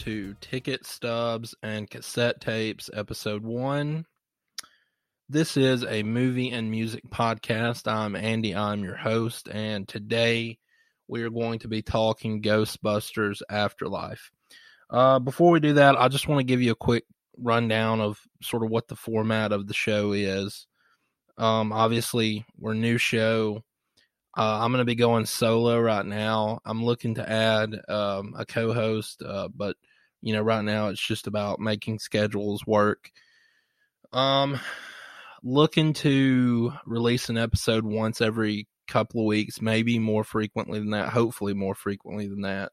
To Ticket Stubs and Cassette Tapes, Episode 1. This is a movie and music podcast. I'm Andy, I'm your host, and today we are going to be talking Ghostbusters Afterlife. Uh, before we do that, I just want to give you a quick rundown of sort of what the format of the show is. Um, obviously, we're new show. Uh, I'm going to be going solo right now. I'm looking to add um, a co-host, uh, but you know, right now it's just about making schedules work. Um, looking to release an episode once every couple of weeks, maybe more frequently than that. Hopefully, more frequently than that.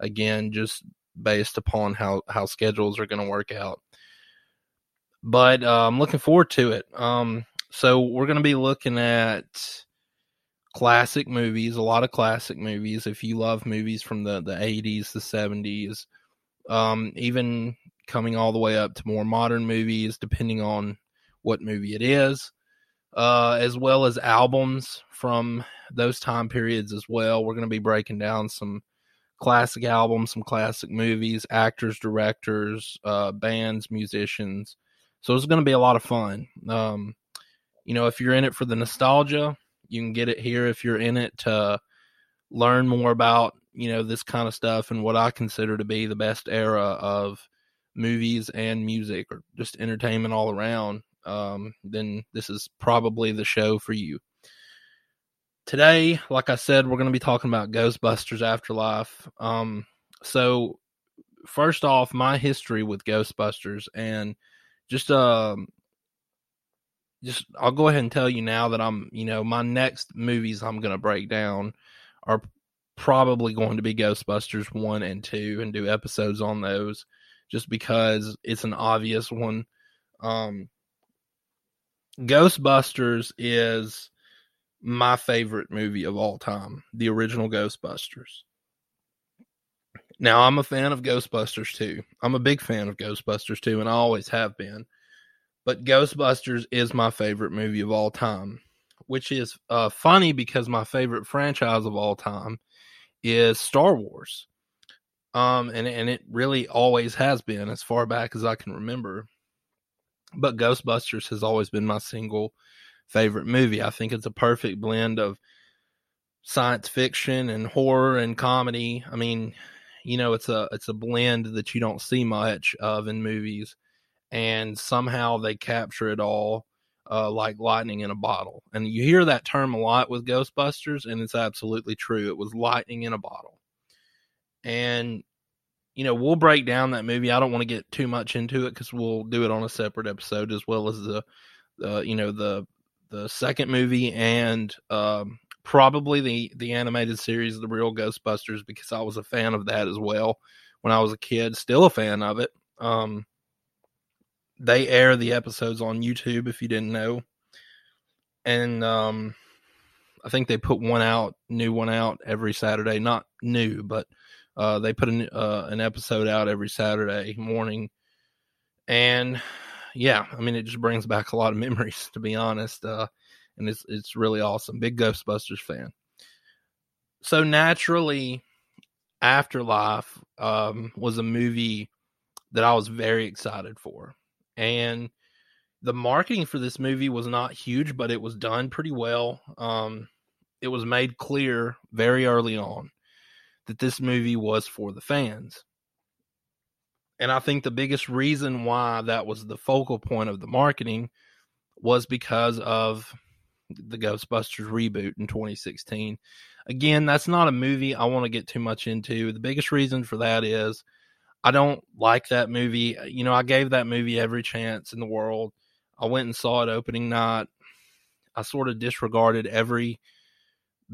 Again, just based upon how how schedules are going to work out. But uh, I'm looking forward to it. Um, so we're going to be looking at classic movies, a lot of classic movies. If you love movies from the the 80s, the 70s, um, even coming all the way up to more modern movies, depending on what movie it is, uh, as well as albums from those time periods as well. We're going to be breaking down some classic albums, some classic movies, actors, directors, uh, bands, musicians. So it's going to be a lot of fun. Um, you know, if you're in it for the nostalgia, you can get it here if you're in it to learn more about you know this kind of stuff and what I consider to be the best era of movies and music or just entertainment all around. Um, then this is probably the show for you. Today, like I said, we're going to be talking about Ghostbusters Afterlife. Um, so first off, my history with Ghostbusters and just um just I'll go ahead and tell you now that I'm, you know, my next movies I'm going to break down are probably going to be Ghostbusters 1 and 2 and do episodes on those just because it's an obvious one. Um Ghostbusters is my favorite movie of all time, the original Ghostbusters. Now, I'm a fan of Ghostbusters too. I'm a big fan of Ghostbusters too, and I always have been but Ghostbusters is my favorite movie of all time, which is uh, funny because my favorite franchise of all time is Star Wars. Um, and and it really always has been as far back as I can remember. But Ghostbusters has always been my single favorite movie. I think it's a perfect blend of science fiction and horror and comedy. I mean, you know, it's a it's a blend that you don't see much of in movies and somehow they capture it all uh, like lightning in a bottle. And you hear that term a lot with Ghostbusters, and it's absolutely true. It was lightning in a bottle. And, you know, we'll break down that movie. I don't want to get too much into it because we'll do it on a separate episode as well as the, the you know, the the second movie and um, probably the the animated series, The Real Ghostbusters, because I was a fan of that as well when I was a kid. Still a fan of it. Um, they air the episodes on YouTube if you didn't know. And um I think they put one out, new one out every Saturday, not new, but uh they put an uh, an episode out every Saturday morning. And yeah, I mean it just brings back a lot of memories to be honest. Uh and it's it's really awesome. Big Ghostbusters fan. So naturally Afterlife um was a movie that I was very excited for and the marketing for this movie was not huge, but it was done pretty well. Um, it was made clear very early on that this movie was for the fans. And I think the biggest reason why that was the focal point of the marketing was because of the Ghostbusters reboot in 2016. Again, that's not a movie I want to get too much into. The biggest reason for that is I don't like that movie. You know, I gave that movie every chance in the world. I went and saw it opening night. I sort of disregarded every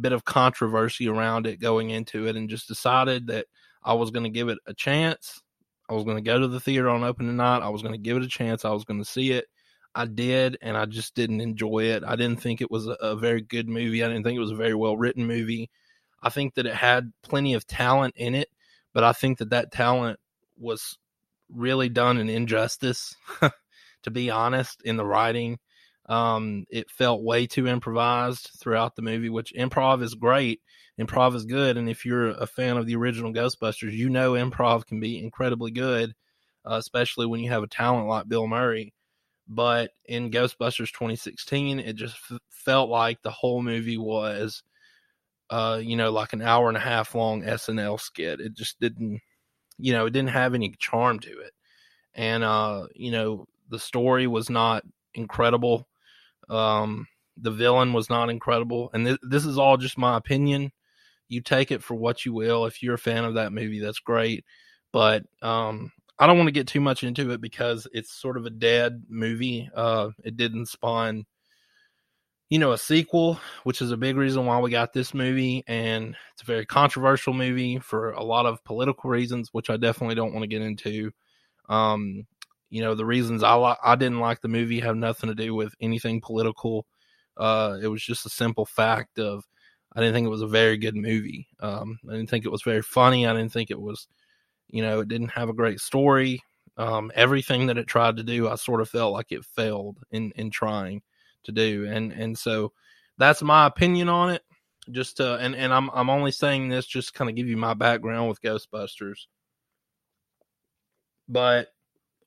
bit of controversy around it going into it and just decided that I was going to give it a chance. I was going to go to the theater on opening night. I was going to give it a chance. I was going to see it. I did, and I just didn't enjoy it. I didn't think it was a, a very good movie. I didn't think it was a very well written movie. I think that it had plenty of talent in it, but I think that that talent was really done an injustice, to be honest, in the writing. Um, it felt way too improvised throughout the movie, which improv is great. improv is good. And if you're a fan of the original Ghostbusters, you know improv can be incredibly good, uh, especially when you have a talent like Bill Murray. But in Ghostbusters 2016, it just f- felt like the whole movie was, uh, you know, like an hour and a half long SNL skit. It just didn't, you know, it didn't have any charm to it. And, uh, you know, the story was not incredible. Um, the villain was not incredible. And th- this is all just my opinion. You take it for what you will. If you're a fan of that movie, that's great. But um, I don't want to get too much into it because it's sort of a dead movie. Uh, it didn't spawn, you know, a sequel, which is a big reason why we got this movie. And it's a very controversial movie for a lot of political reasons, which I definitely don't want to get into. Um, you know, the reasons I li- I didn't like the movie have nothing to do with anything political. Uh, it was just a simple fact of I didn't think it was a very good movie. Um, I didn't think it was very funny. I didn't think it was, you know, it didn't have a great story. Um, everything that it tried to do, I sort of felt like it failed in in trying to do, and and so that's my opinion on it. Just to, and and I'm I'm only saying this just kind of give you my background with Ghostbusters, but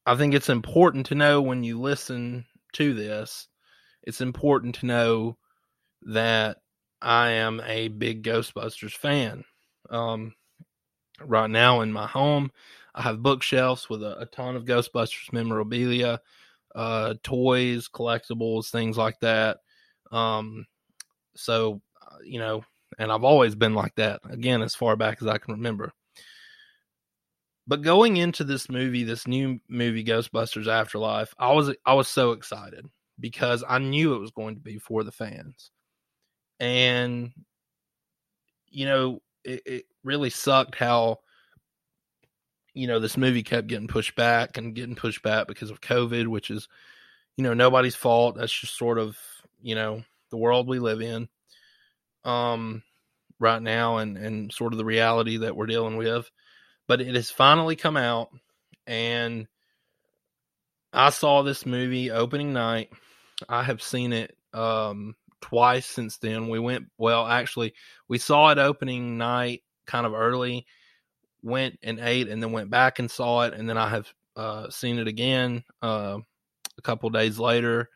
I think it's important to know when you listen to this it's important to know that I am a big Ghostbusters fan. Um, right now in my home, I have bookshelves with a, a ton of Ghostbusters memorabilia, uh, toys, collectibles, things like that. Um, so, uh, you know, and I've always been like that, again, as far back as I can remember. But going into this movie, this new movie, Ghostbusters Afterlife, I was I was so excited because I knew it was going to be for the fans. And, you know, it, it really sucked how, you know, this movie kept getting pushed back and getting pushed back because of COVID, which is, you know, nobody's fault. That's just sort of, you know, the world we live in um right now and and sort of the reality that we're dealing with. But it has finally come out and I saw this movie opening night I have seen it um, twice since then. We went, well, actually, we saw it opening night kind of early, went and ate, and then went back and saw it. And then I have uh, seen it again uh, a couple days later.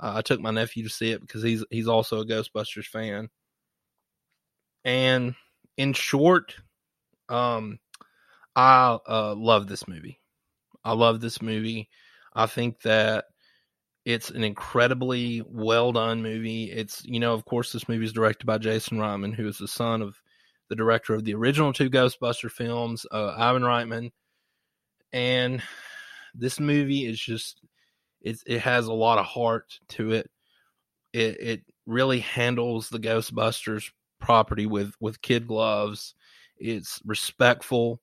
Uh, I took my nephew to see it because he's he's also a Ghostbusters fan. And in short, um, I uh, love this movie. I love this movie. I think that it's an incredibly well done movie. It's, you know, of course, this movie is directed by Jason Reitman, who is the son of the director of the original two Ghostbuster films, uh, Ivan Reitman. And this movie is just, it, it has a lot of heart to it. It, it really handles the Ghostbusters property with, with kid gloves. It's respectful.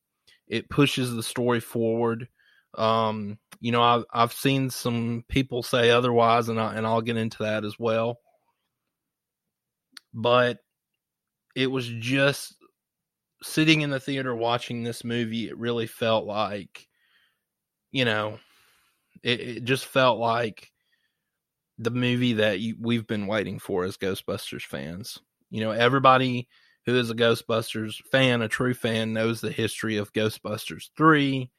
It pushes the story forward. Um, you know, I've I've seen some people say otherwise, and I and I'll get into that as well. But it was just sitting in the theater watching this movie. It really felt like, you know, it, it just felt like the movie that you, we've been waiting for as Ghostbusters fans. You know, everybody who is a Ghostbusters fan, a true fan, knows the history of Ghostbusters 3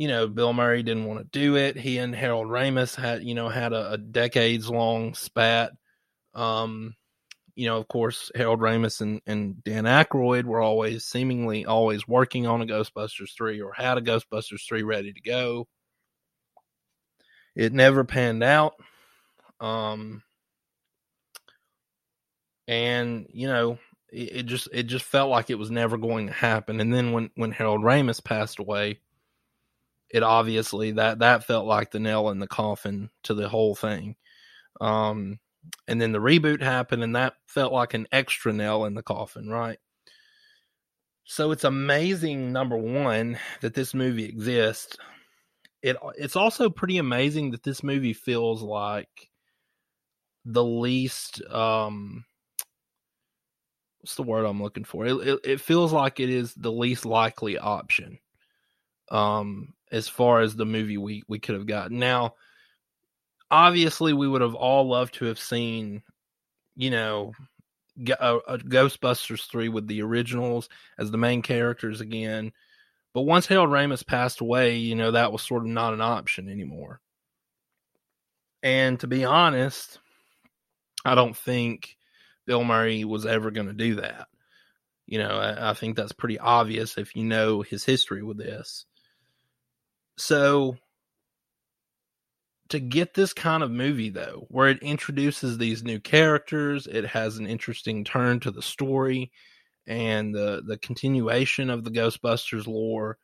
you know, Bill Murray didn't want to do it. He and Harold Ramis had, you know, had a, a decades long spat. Um, you know, of course, Harold Ramis and, and Dan Aykroyd were always seemingly always working on a Ghostbusters 3 or had a Ghostbusters 3 ready to go. It never panned out. Um, and, you know, it, it just it just felt like it was never going to happen. And then when, when Harold Ramis passed away, it obviously that that felt like the nail in the coffin to the whole thing. Um, and then the reboot happened, and that felt like an extra nail in the coffin, right? So it's amazing, number one, that this movie exists. It it's also pretty amazing that this movie feels like the least um what's the word I'm looking for? It, it, it feels like it is the least likely option. Um, as far as the movie we we could have gotten. Now, obviously, we would have all loved to have seen, you know, a, a uh, uh, Ghostbusters three with the originals as the main characters again. But once Harold Ramis passed away, you know that was sort of not an option anymore. And to be honest, I don't think Bill Murray was ever going to do that. You know, I, I, think that's pretty obvious if you know his history with this. So, to get this kind of movie, though, where it introduces these new characters, it has an interesting turn to the story and the, the continuation of the Ghostbusters lore,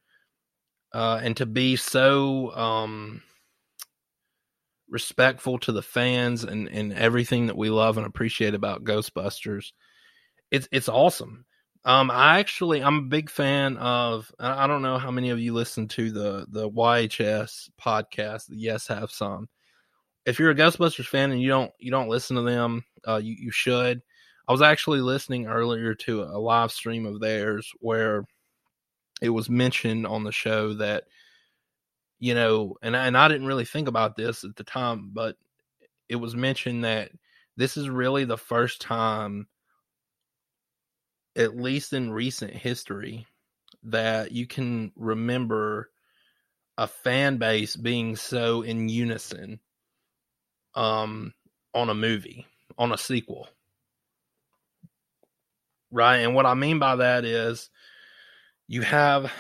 uh, and to be so. Um, respectful to the fans and, and everything that we love and appreciate about Ghostbusters. It's it's awesome. Um, I actually I'm a big fan of. I don't know how many of you listen to the the YHS podcast. The Yes Have Some. If you're a Ghostbusters fan and you don't you don't listen to them, uh, you you should. I was actually listening earlier to a live stream of theirs where it was mentioned on the show that you know, and and I didn't really think about this at the time, but it was mentioned that this is really the first time, at least in recent history, that you can remember a fan base being so in unison um on a movie, on a sequel. Right? And what I mean by that is you have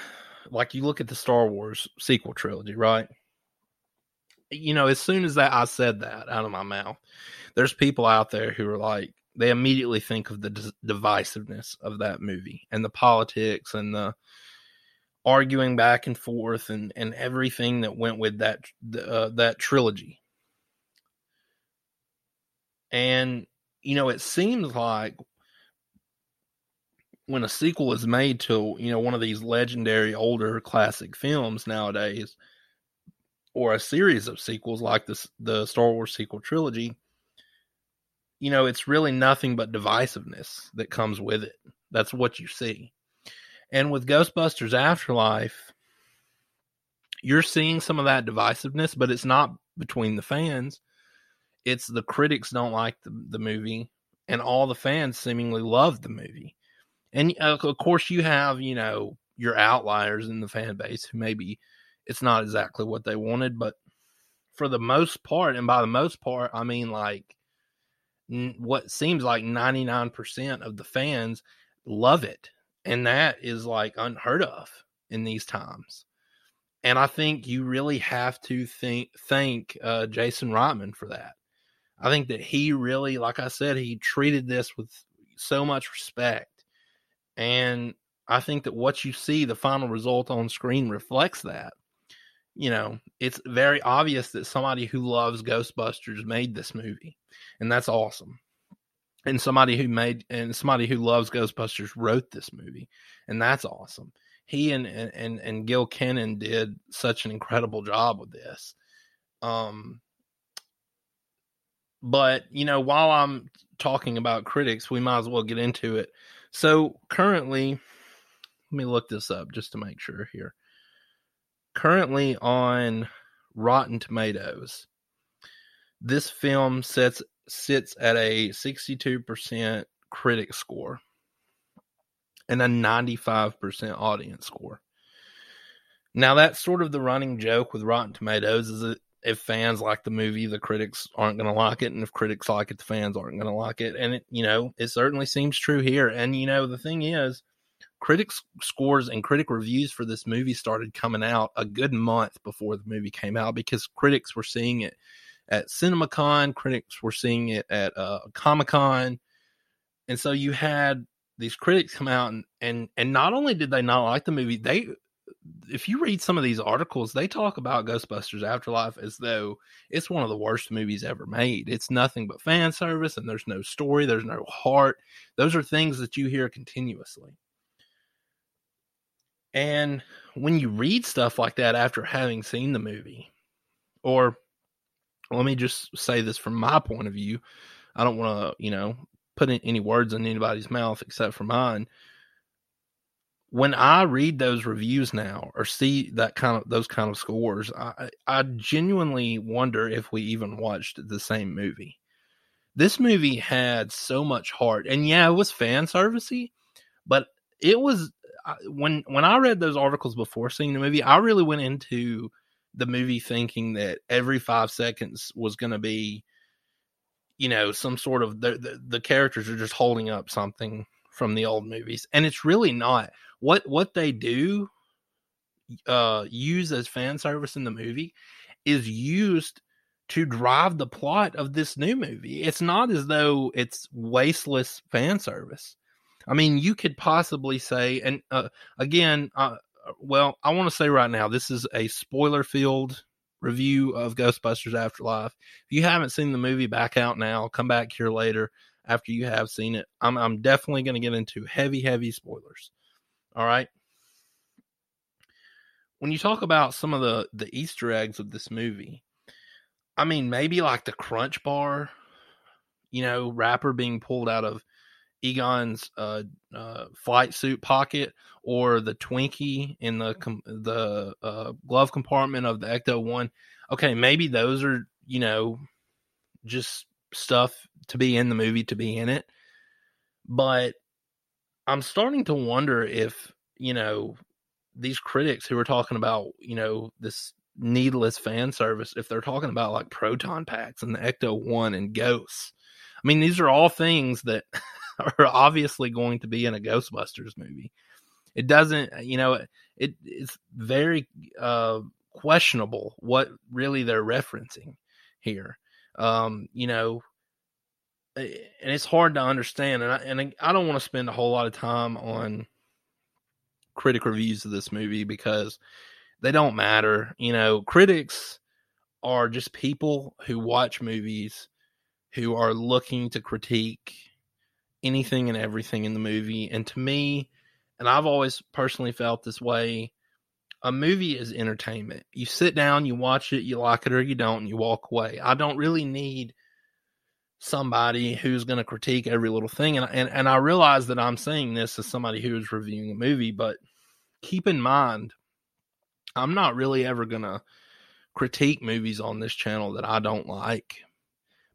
like you look at the Star Wars sequel trilogy, right? You know, as soon as that I said that out of my mouth, there's people out there who are like they immediately think of the d- divisiveness of that movie and the politics and the arguing back and forth and and everything that went with that uh, that trilogy. And you know, it seems like when a sequel is made to you know one of these legendary older classic films nowadays or a series of sequels like this the Star Wars sequel trilogy you know it's really nothing but divisiveness that comes with it. That's what you see. And with Ghostbusters Afterlife you're seeing some of that divisiveness but it's not between the fans. It's the critics don't like the, the movie and all the fans seemingly love the movie. And uh, of course, you have, you know, your outliers in the fan base who maybe it's not exactly what they wanted, but for the most part, and by the most part, I mean like what seems like 99% of the fans love it. And that is like unheard of in these times. And I think you really have to think thank uh, Jason Reitman for that. I think that he really, like I said, he treated this with so much respect and I think that what you see, the final result on screen reflects that. You know, it's very obvious that somebody who loves Ghostbusters made this movie, and that's awesome. And somebody who made and somebody who loves Ghostbusters wrote this movie, and that's awesome. He and and and Gil Kenan did such an incredible job with this. Um, but you know, while I'm talking about critics, we might as well get into it. So currently, let me look this up just to make sure here. Currently on Rotten Tomatoes, this film sets sits at a 62% critic score and a 95% audience score. Now that's sort of the running joke with Rotten Tomatoes is that if fans like the movie, the critics aren't going to like it, and if critics like it, the fans aren't going to like it. And it, you know, it certainly seems true here. And you know, the thing is, critics scores and critic reviews for this movie started coming out a good month before the movie came out because critics were seeing it at CinemaCon, critics were seeing it at uh, Comic Con, and so you had these critics come out and, and and not only did they not like the movie, they if you read some of these articles, they talk about Ghostbusters Afterlife as though it's one of the worst movies ever made. It's nothing but fan service and there's no story, there's no heart. Those are things that you hear continuously. And when you read stuff like that after having seen the movie, or let me just say this from my point of view, I don't want to, you know, put any words in anybody's mouth except for mine. When I read those reviews now or see that kind of those kind of scores, I, I genuinely wonder if we even watched the same movie. This movie had so much heart, and yeah, it was fan servicey, but it was when when I read those articles before seeing the movie, I really went into the movie thinking that every five seconds was going to be, you know, some sort of the, the the characters are just holding up something from the old movies, and it's really not. What what they do uh use as fan service in the movie is used to drive the plot of this new movie. It's not as though it's wasteless fan service. I mean, you could possibly say, and uh, again, uh, well, I want to say right now, this is a spoiler filled review of Ghostbusters Afterlife. If you haven't seen the movie, back out now. Come back here later after you have seen it. I'm, I'm definitely going to get into heavy, heavy spoilers. All right. When you talk about some of the the Easter eggs of this movie, I mean, maybe like the Crunch Bar, you know, wrapper being pulled out of Egon's uh, uh, flight suit pocket, or the Twinkie in the com- the uh, glove compartment of the Ecto One. Okay, maybe those are you know just stuff to be in the movie to be in it, but I'm starting to wonder if you know these critics who are talking about you know this needless fan service if they're talking about like proton packs and the ecto 1 and ghosts i mean these are all things that are obviously going to be in a ghostbusters movie it doesn't you know it it's very uh questionable what really they're referencing here um you know and it's hard to understand and I, and I don't want to spend a whole lot of time on critic reviews of this movie because they don't matter. You know, critics are just people who watch movies who are looking to critique anything and everything in the movie. And to me, and I've always personally felt this way, a movie is entertainment. You sit down, you watch it, you like it or you don't, and you walk away. I don't really need somebody who's going to critique every little thing. And, and, and I realize that I'm saying this as somebody who is reviewing a movie, but keep in mind, I'm not really ever going to critique movies on this channel that I don't like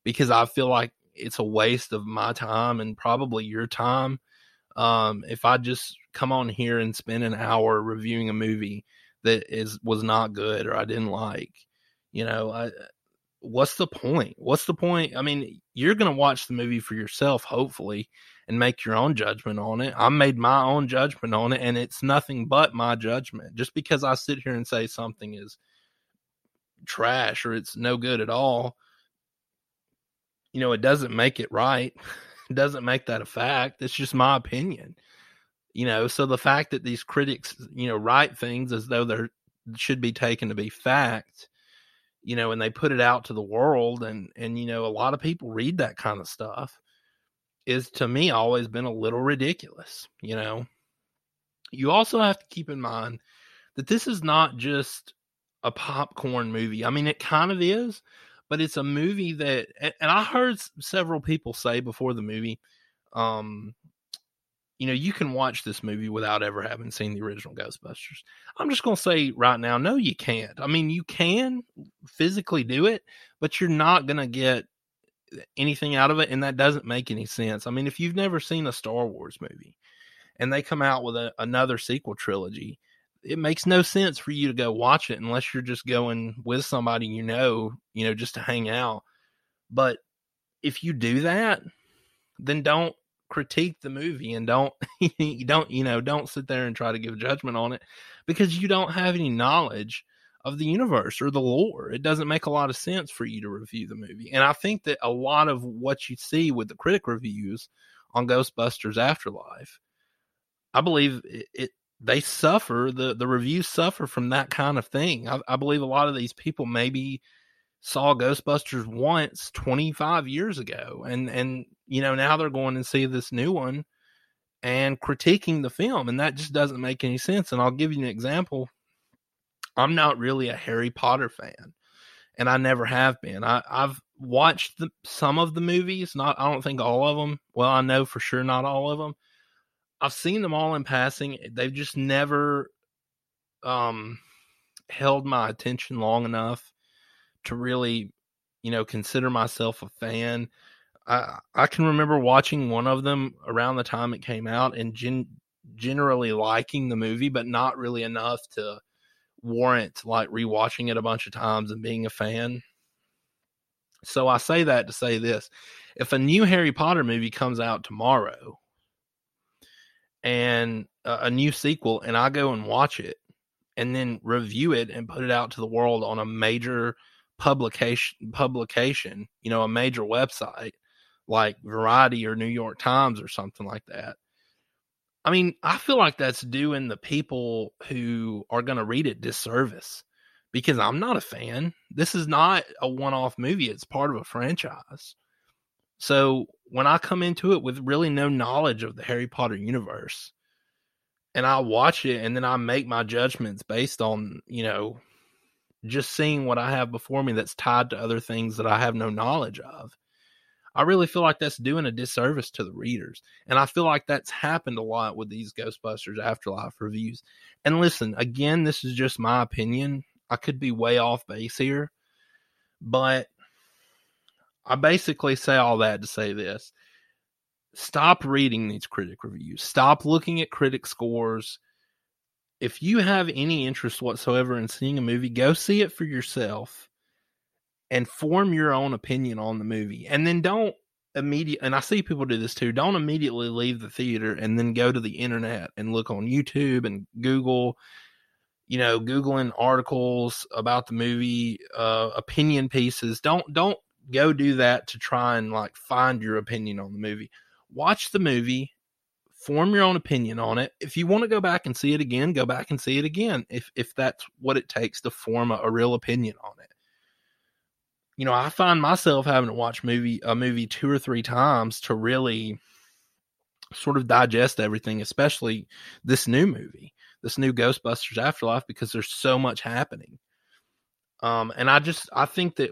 because I feel like it's a waste of my time and probably your time. Um, if I just come on here and spend an hour reviewing a movie that is was not good or I didn't like, you know, I, what's the point? What's the point? I mean, you're to watch the movie for yourself, hopefully, and make your own judgment on it. I made my own judgment on it, and it's nothing but my judgment. Just because I sit here and say something is trash or it's no good at all, you know, it doesn't make it right. It doesn't make that a fact. It's just my opinion. You know, so the fact that these critics, you know, write things as though they're should be taken to be fact you know, and they put it out to the world and and you know, a lot of people read that kind of stuff is to me always been a little ridiculous, you know. You also have to keep in mind that this is not just a popcorn movie. I mean, it kind of is, but it's a movie that and I heard several people say before the movie um you know, you can watch this movie without ever having seen the original Ghostbusters. I'm just going to say right now, no, you can't. I mean, you can physically do it, but you're not going to get anything out of it. And that doesn't make any sense. I mean, if you've never seen a Star Wars movie and they come out with a, another sequel trilogy, it makes no sense for you to go watch it unless you're just going with somebody you know, you know, just to hang out. But if you do that, then don't critique the movie and don't you don't you know don't sit there and try to give judgment on it because you don't have any knowledge of the universe or the lore it doesn't make a lot of sense for you to review the movie and i think that a lot of what you see with the critic reviews on ghostbusters afterlife i believe it, it they suffer the the reviews suffer from that kind of thing. I, I believe a lot of these people maybe saw Ghostbusters once 25 years ago and and you know now they're going and see this new one and critiquing the film and that just doesn't make any sense and I'll give you an example. I'm not really a Harry Potter fan and I never have been. I I've watched the, some of the movies not I don't think all of them well I know for sure not all of them I've seen them all in passing they've just never um held my attention long enough to really, you know, consider myself a fan. I I can remember watching one of them around the time it came out and gen- generally liking the movie, but not really enough to warrant like rewatching it a bunch of times and being a fan. So I say that to say this. If a new Harry Potter movie comes out tomorrow and a, a new sequel and I go and watch it and then review it and put it out to the world on a major publication publication, you know, a major website like Variety or New York Times or something like that. I mean, I feel like that's doing the people who are going to read it disservice because I'm not a fan. This is not a one off movie, it's part of a franchise. So when I come into it with really no knowledge of the Harry Potter universe and I watch it and then I make my judgments based on, you know, just seeing what I have before me that's tied to other things that I have no knowledge of. I really feel like that's doing a disservice to the readers. And I feel like that's happened a lot with these Ghostbusters Afterlife reviews. And listen, again, this is just my opinion. I could be way off base here, but I basically say all that to say this. Stop reading these critic reviews. Stop looking at critic scores. If you have any interest whatsoever in seeing a movie, go see it for yourself and form your own opinion on the movie. And then don't immediate and I see people do this too. Don't immediately leave the theater and then go to the internet and look on YouTube and Google you know, googling articles about the movie, uh, opinion pieces. Don't don't go do that to try and like find your opinion on the movie. Watch the movie, form your own opinion on it. If you want to go back and see it again, go back and see it again. If if that's what it takes to form a, a real opinion on it. You know, I find myself having to watch movie a movie two or three times to really sort of digest everything, especially this new movie this new Ghostbusters Afterlife because there's so much happening. Um, and I just I think that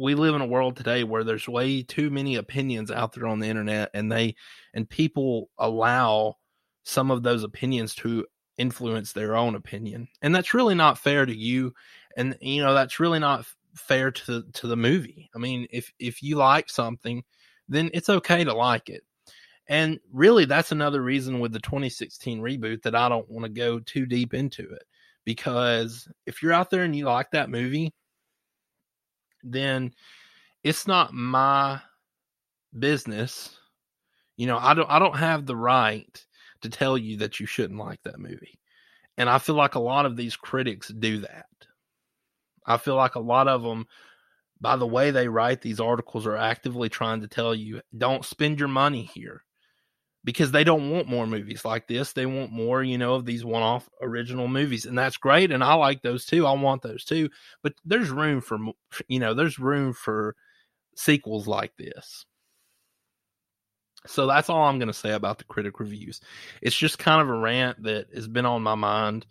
we live in a world today where there's way too many opinions out there on the internet, and they and people allow some of those opinions to influence their own opinion, and that's really not fair to you, and you know that's really not fair to to the movie. I mean, if if you like something, then it's okay to like it. And really, that's another reason with the 2016 reboot that I don't want to go too deep into it. Because if you're out there and you like that movie, then it's not my business. You know, I don't I don't have the right to tell you that you shouldn't like that movie. And I feel like a lot of these critics do that. I feel like a lot of them by the way they write these articles are actively trying to tell you don't spend your money here because they don't want more movies like this. They want more, you know, of these one off original movies. And that's great. And I like those too. I want those too. But there's room for, you know, there's room for sequels like this. So that's all I'm going to say about the critic reviews. It's just kind of a rant that has been on my mind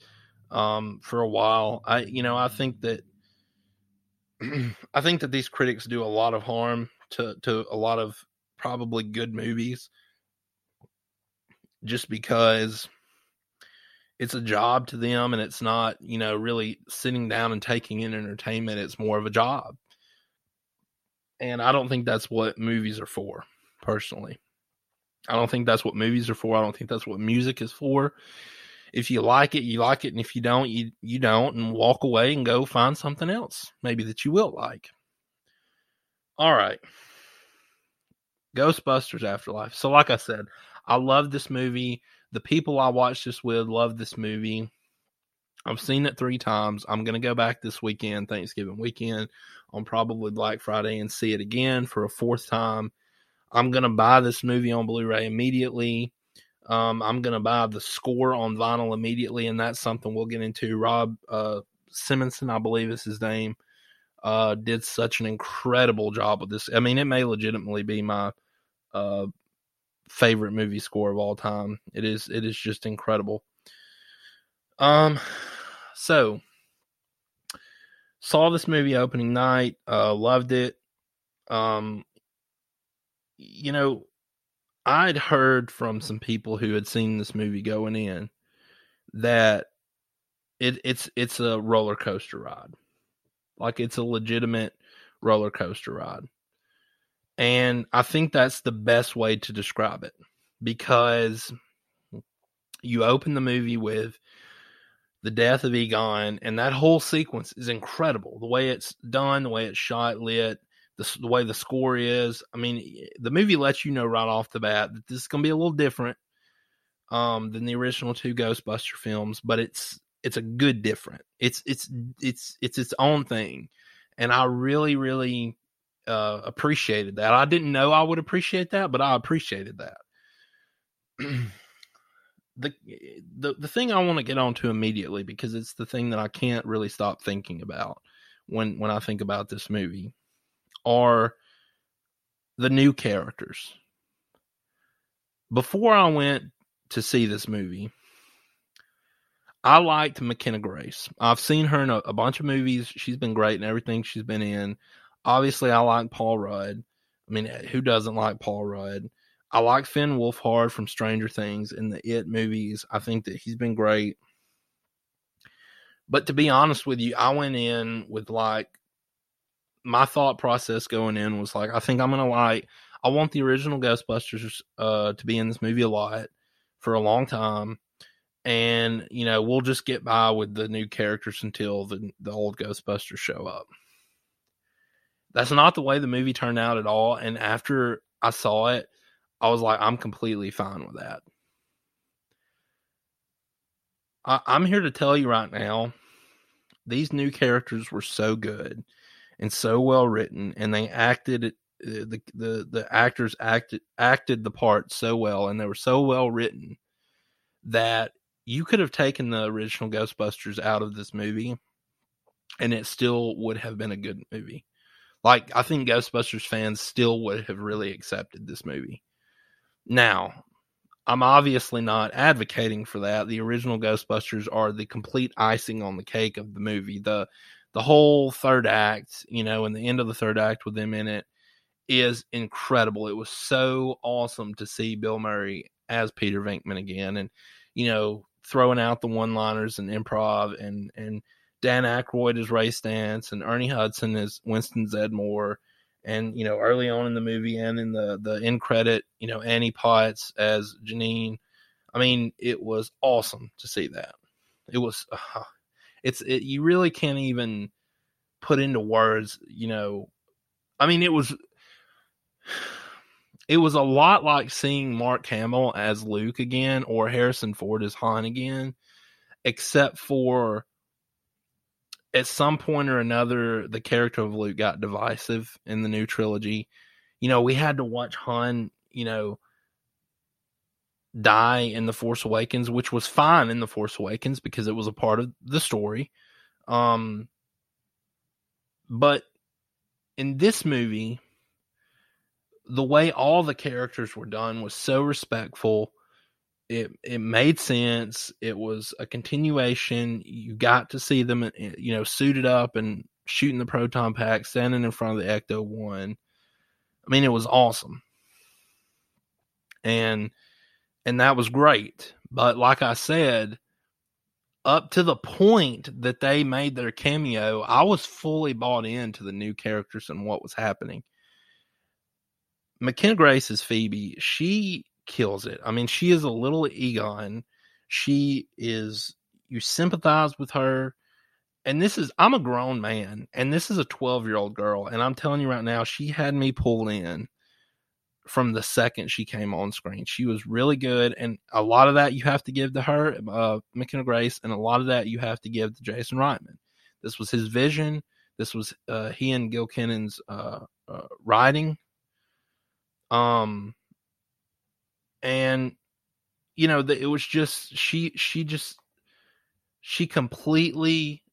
um, for a while. I, you know, I think that I think that these critics do a lot of harm to to a lot of probably good movies just because it's a job to them and it's not, you know, really sitting down and taking in entertainment. It's more of a job. And I don't think that's what movies are for, personally. I don't think that's what movies are for. I don't think that's what music is for. If you like it, you like it, and if you don't, you you don't, and walk away and go find something else, maybe that you will like. All right. Ghostbusters Afterlife. So, like I said, I love this movie. The people I watched this with love this movie. I've seen it three times. I'm going to go back this weekend, Thanksgiving weekend, on probably Black Friday and see it again for a fourth time. I'm going to buy this movie on Blu ray immediately. Um, I'm going to buy the score on vinyl immediately, and that's something we'll get into. Rob uh, Simonsen, I believe is his name, uh, did such an incredible job with this. I mean, it may legitimately be my uh, favorite movie score of all time. It is it is just incredible. Um so saw this movie opening night, uh loved it. Um you know, I'd heard from some people who had seen this movie going in that it it's it's a roller coaster ride. Like it's a legitimate roller coaster ride. And I think that's the best way to describe it because you open the movie with the death of Egon, and that whole sequence is incredible. The way it's done, the way it's shot, lit, the, the way the score is. I mean, the movie lets you know right off the bat that this is going to be a little different um, than the original two Ghostbuster films, but it's it's a good different. It's it's it's it's its own thing, and I really really uh, appreciated that. I didn't know I would appreciate that, but I appreciated that. the the the thing I want to get onto immediately because it's the thing that I can't really stop thinking about when when I think about this movie are the new characters. Before I went to see this movie, I liked McKenna Grace. I've seen her in a, a, bunch of movies. She's been great in everything she's been in. Obviously, I like Paul Rudd. I mean, who doesn't like Paul Rudd? I like Finn Wolfhard from Stranger Things in the It movies. I think that he's been great. But to be honest with you, I went in with like my thought process going in was like, I think I'm gonna like I want the original Ghostbusters uh, to be in this movie a lot for a long time, and you know we'll just get by with the new characters until the the old Ghostbusters show up. That's not the way the movie turned out at all. And after I saw it, I was like, I'm completely fine with that. I, I'm here to tell you right now, these new characters were so good and so well written, and they acted the the the actors acted acted the part so well, and they were so well written that you could have taken the original Ghostbusters out of this movie, and it still would have been a good movie. Like I think Ghostbusters fans still would have really accepted this movie. Now, I'm obviously not advocating for that. The original Ghostbusters are the complete icing on the cake of the movie. The the whole third act, you know, and the end of the third act with them in it is incredible. It was so awesome to see Bill Murray as Peter Venkman again and you know, throwing out the one-liners and improv and and Dan Aykroyd as Ray Stantz and Ernie Hudson as Winston Zeddemore and you know early on in the movie and in the the end credit you know annie potts as janine. I mean it was awesome to see that. It was uh, it's it, you really can't even put into words you know i mean it was it was a lot like seeing mark hamill as luke again or harrison ford as han again except for at some point or another, the character of Luke got divisive in the new trilogy. You know, we had to watch Han, you know, die in The Force Awakens, which was fine in The Force Awakens because it was a part of the story. Um, but in this movie, the way all the characters were done was so respectful it it made sense. It was a continuation. You got to see them, eh, you know, suited up and shooting the proton pack, standing in front of the Ecto One. I mean, it was awesome, and and that was great. But like I said, up to the point that they made their cameo, I was fully bought into the new characters and what was happening. McKenna Grace is Phoebe. She kills it. I mean, she is a little Egon. She is you sympathize with her. And this is I'm a grown man and this is a 12-year-old girl and I'm telling you right now she had me pulled in from the second she came on screen. She was really good and a lot of that you have to give to her uh McKenna Grace and a lot of that you have to give to Jason Reitman. This was his vision. This was uh he and Gil Kenan's uh, uh writing. Um and you know that it was just she she just she completely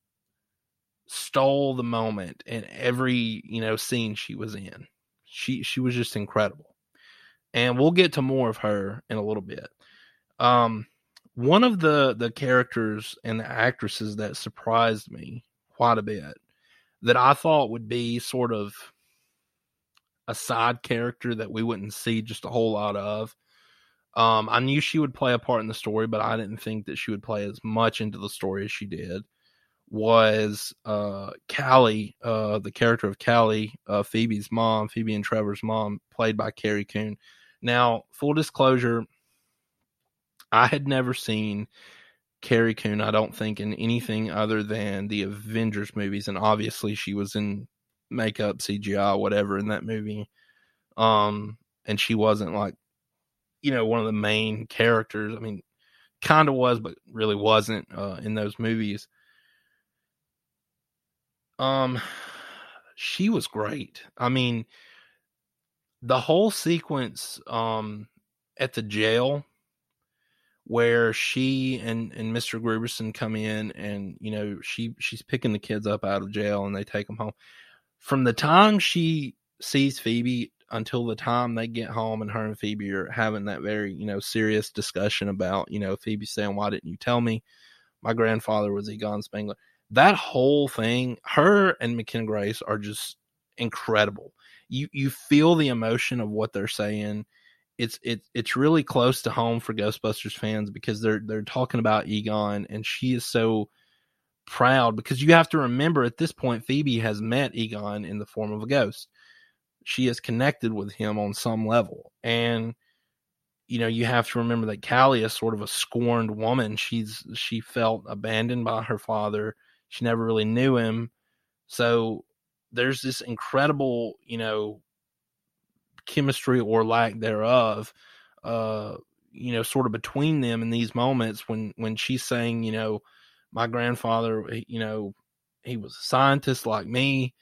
stole the moment in every you know scene she was in. She she was just incredible. And we'll get to more of her in a little bit. Um one of the the characters and the actresses that surprised me quite a bit that i thought would be sort of a side character that we wouldn't see just a whole lot of um, I knew she would play a part in the story, but I didn't think that she would play as much into the story as she did. was uh, Callie, uh, the character of Callie, uh, Phoebe's mom, Phoebe and Trevor's mom, played by Carrie Coon. Now, full disclosure, I had never seen Carrie Coon, I don't think, in anything other than the Avengers movies, and obviously she was in makeup, CGI, whatever in that movie. Um, and she wasn't like, you know, one of the main characters. I mean, kind of was, but really wasn't uh, in those movies. Um, she was great. I mean, the whole sequence um at the jail where she and and Mr. Grooberson come in and you know she she's picking the kids up out of jail and they take them home. From the time she sees Phoebe until the time they get home and her and Phoebe are having that very you know serious discussion about you know Phoebe saying why didn't you tell me my grandfather was Egon Spengler. That whole thing, her and McKenna Grace are just incredible. You you feel the emotion of what they're saying it's it's it's really close to home for Ghostbusters fans because they're they're talking about Egon and she is so proud because you have to remember at this point Phoebe has met Egon in the form of a ghost. She is connected with him on some level. And you know, you have to remember that Callie is sort of a scorned woman. She's she felt abandoned by her father. She never really knew him. So there's this incredible, you know, chemistry or lack thereof uh you know sort of between them in these moments when when she's saying you know my grandfather you know he was a scientist like me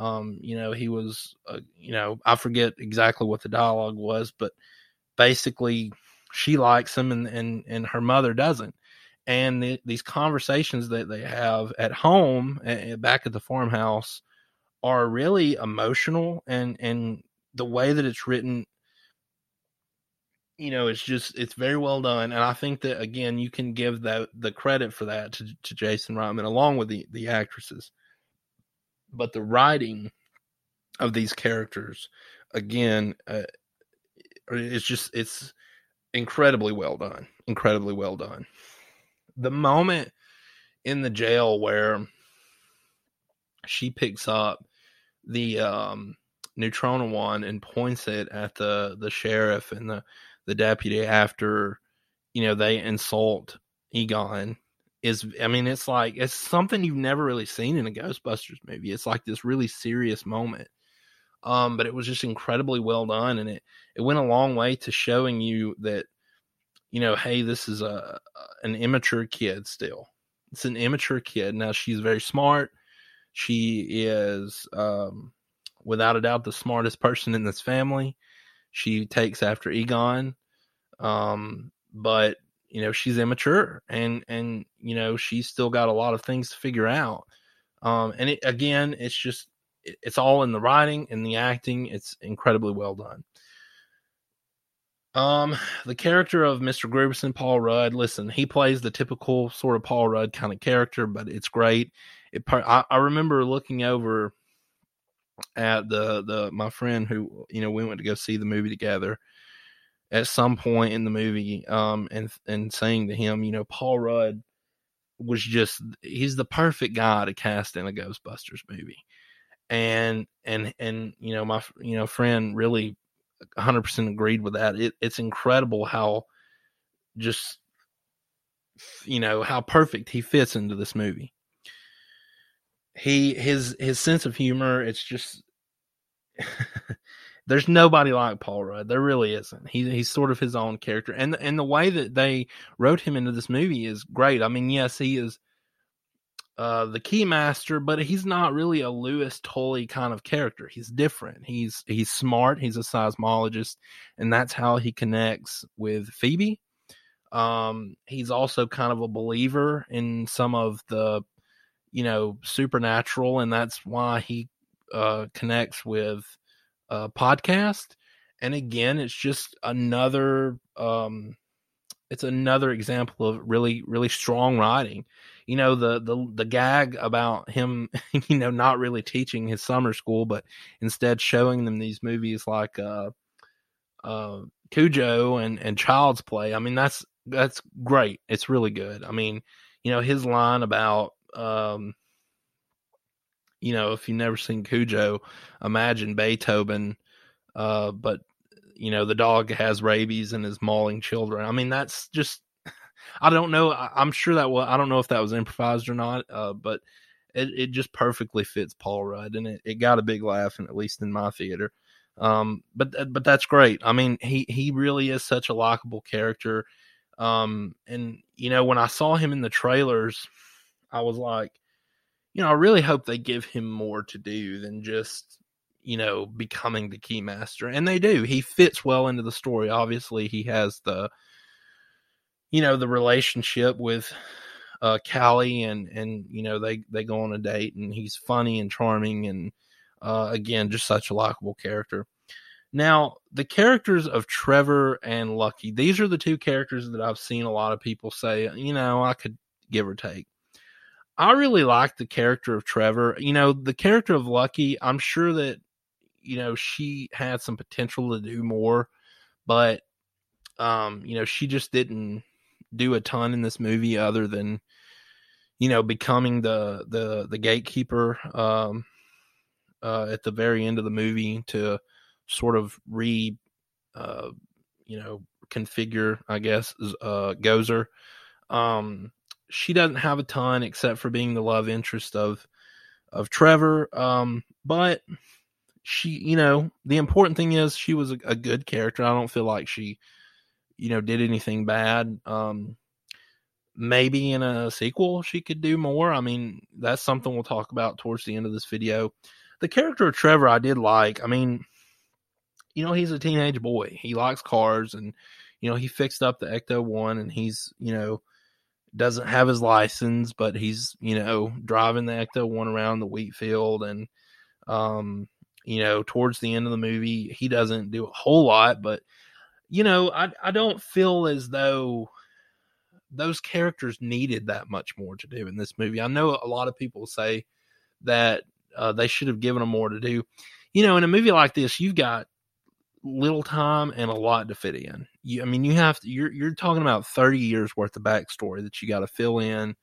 um you know he was uh, you know i forget exactly what the dialogue was but basically she likes him and and and her mother doesn't. And the, these conversations that they have at home back at the farmhouse are really emotional and and the way that it's written you know it's just it's very well done. And i think that again you can give that the credit for that to, to jason reitman along with the the actresses but the writing of these characters again uh, it's just it's incredibly well done incredibly well done. The moment in the jail where she picks up the um Neutrona-Wand and points it at the the sheriff and the the deputy after you know they insult Egon is I mean it's like it's something you've never really seen in a Ghostbusters movie. It's like this really serious moment. Um but it was just incredibly well done and it it went a long way to showing you that you know hey this is a an immature kid still. It's an immature kid. Now she's very smart. She is um without a doubt the smartest person in this family. She takes after Egon, um, but you know she's immature and and you know she's still got a lot of things to figure out. Um, and it, again, it's just it, it's all in the writing and the acting. It's incredibly well done. Um, the character of Mr. Grooberson, Paul Rudd. Listen, he plays the typical sort of Paul Rudd kind of character, but it's great. It. I, I remember looking over at the the my friend who you know we went to go see the movie together at some point in the movie um and and saying to him you know Paul Rudd was just he's the perfect guy to cast in a Ghostbusters movie. And and and you know my you know friend really 100% agreed with that. It, it's incredible how just you know how perfect he fits into this movie. He his his sense of humor it's just there's nobody like Paul Rudd. There really isn't. He he's sort of his own character, and and the way that they wrote him into this movie is great. I mean, yes, he is uh, the keymaster, but he's not really a Louis Tully kind of character. He's different. He's he's smart. He's a seismologist, and that's how he connects with Phoebe. Um, he's also kind of a believer in some of the you know, supernatural, and that's why he uh, connects with a podcast. And again, it's just another um, it's another example of really really strong writing. You know, the the the gag about him, you know, not really teaching his summer school, but instead showing them these movies like uh, uh, Cujo and and Child's Play. I mean, that's that's great. It's really good. I mean, you know, his line about um, you know, if you've never seen Cujo, imagine Beethoven, uh, but you know the dog has rabies and is mauling children. I mean, that's just I don't know. I, am sure that was I don't know if that was improvised or not, uh, but it, it just perfectly fits Paul Rudd, and it, it got a big laugh, and at least in my theater. Um, but uh, but that's great. I mean, he he really is such a likable character. Um, and you know, when I saw him in the trailers, I was like, you know, I really hope they give him more to do than just you know becoming the keymaster, and they do. He fits well into the story. Obviously, he has the you know the relationship with uh Callie and and you know they they go on a date and he's funny and charming and uh again just such a likable character. Now, the characters of Trevor and Lucky, these are the two characters that I've seen a lot of people say, you know, I could give or take. I really like the character of Trevor. You know, the character of Lucky, I'm sure that, you know, she had some potential to do more, but, um, you know, she just didn't do a ton in this movie other than you know becoming the the the gatekeeper um uh at the very end of the movie to sort of re uh you know configure i guess uh gozer um she doesn't have a ton except for being the love interest of of trevor um but she you know the important thing is she was a, a good character i don't feel like she you know, did anything bad. Um, maybe in a sequel she could do more. I mean, that's something we'll talk about towards the end of this video. The character of Trevor I did like. I mean, you know, he's a teenage boy. He likes cars and you know, he fixed up the Ecto 1 and he's, you know, doesn't have his license, but he's, you know, driving the Ecto 1 around the wheat field and um, you know, towards the end of the movie, he doesn't do a whole lot, but you know, I I don't feel as though those characters needed that much more to do in this movie. I know a lot of people say that uh, they should have given them more to do. You know, in a movie like this, you've got little time and a lot to fit in. You, I mean, you have to. You're you're talking about thirty years worth of backstory that you got to fill in.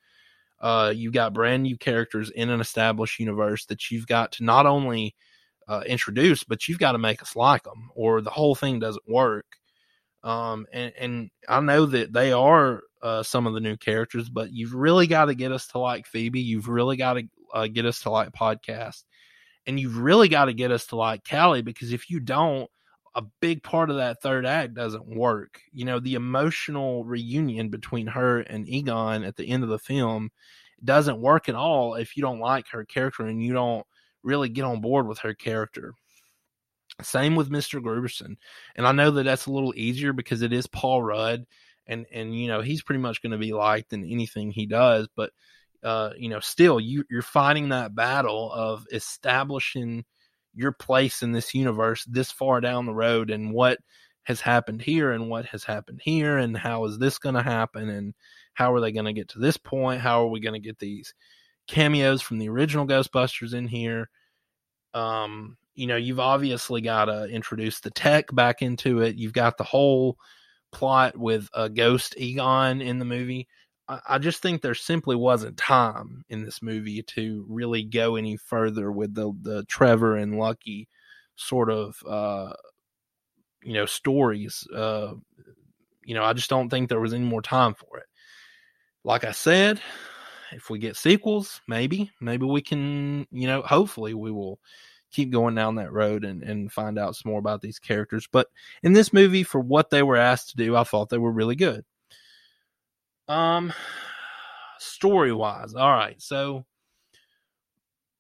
Uh, you've got brand new characters in an established universe that you've got to not only uh, introduce, but you've got to make us like them, or the whole thing doesn't work. Um, and, and I know that they are uh, some of the new characters, but you've really got to get us to like Phoebe. You've really got to uh, get us to like podcast, and you've really got to get us to like Callie because if you don't, a big part of that third act doesn't work. You know, the emotional reunion between her and Egon at the end of the film doesn't work at all if you don't like her character and you don't really get on board with her character. Same with Mr. Grooberson. And I know that that's a little easier because it is Paul Rudd and and you know, he's pretty much going to be liked in anything he does, but uh, you know, still you you're fighting that battle of establishing your place in this universe this far down the road and what has happened here and what has happened here and how is this going to happen and how are they going to get to this point? How are we going to get these cameos from the original Ghostbusters in here? Um, you know, you've obviously got to introduce the tech back into it. You've got the whole plot with a ghost Egon in the movie. I, just think there simply wasn't time in this movie to really go any further with the the Trevor and Lucky sort of uh, you know stories. Uh, you know, I just don't think there was any more time for it. Like I said, if we get sequels, maybe, maybe we can, you know, hopefully we will keep going down that road and, and find out some more about these characters. But in this movie, for what they were asked to do, I thought they were really good. Um, story wise, all right. So,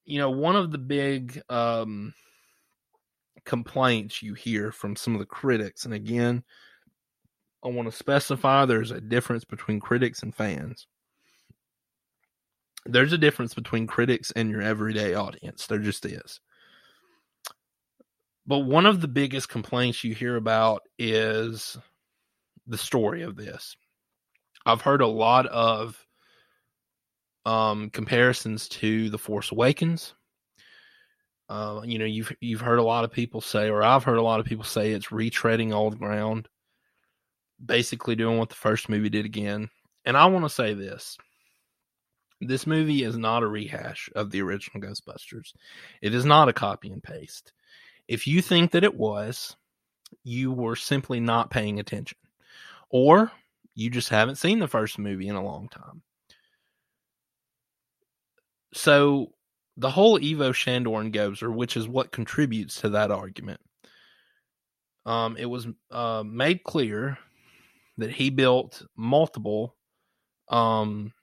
you know, one of the big um complaints you hear from some of the critics, and again, I want to specify there's a difference between critics and fans. There's a difference between critics and your everyday audience. There just is. But one of the biggest complaints you hear about is the story of this. I've heard a lot of um, comparisons to The Force Awakens. Uh, you know, you've you've heard a lot of people say, or I've heard a lot of people say, it's retreading old ground, basically doing what the first movie did again. And I want to say this: This movie is not a rehash of the original Ghostbusters. It is not a copy and paste. If you think that it was, you were simply not paying attention. Or you just haven't seen the first movie in a long time. So the whole Evo Shandor and Gozer, which is what contributes to that argument, um, it was uh, made clear that he built multiple um,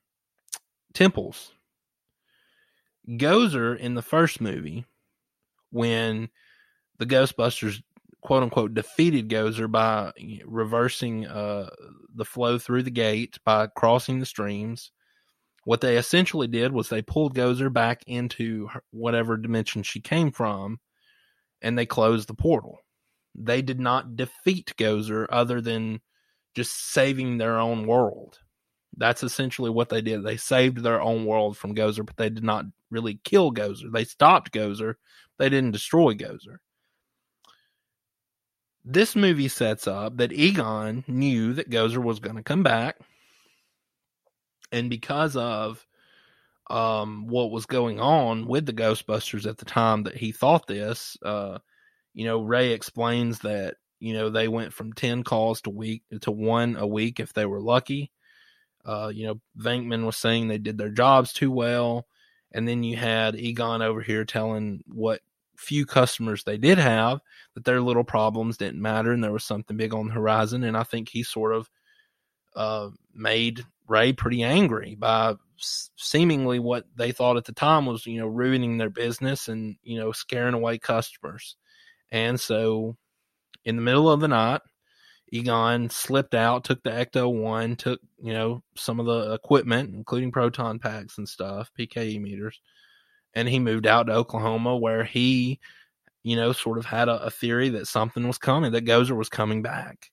temples. Gozer in the first movie, when the Ghostbusters quote unquote defeated Gozer by reversing uh, the flow through the gate by crossing the streams. What they essentially did was they pulled Gozer back into whatever dimension she came from and they closed the portal. They did not defeat Gozer other than just saving their own world. That's essentially what they did. They saved their own world from Gozer, but they did not really kill Gozer. They stopped Gozer. They didn't destroy Gozer. This movie sets up that Egon knew that Gozer was going to come back. And because of um, what was going on with the Ghostbusters at the time that he thought this, uh, you know, Ray explains that, you know, they went from 10 calls to week to one a week if they were lucky. Uh, you know, Venkman was saying they did their jobs too well. And then you had Egon over here telling what few customers they did have that their little problems didn't matter and there was something big on the horizon. And I think he sort of uh, made Ray pretty angry by seemingly what they thought at the time was, you know, ruining their business and, you know, scaring away customers. And so in the middle of the night, Egon slipped out, took the Ecto 1, took, you know, some of the equipment, including proton packs and stuff, PKE meters, and he moved out to Oklahoma where he, you know, sort of had a, a theory that something was coming, that Gozer was coming back.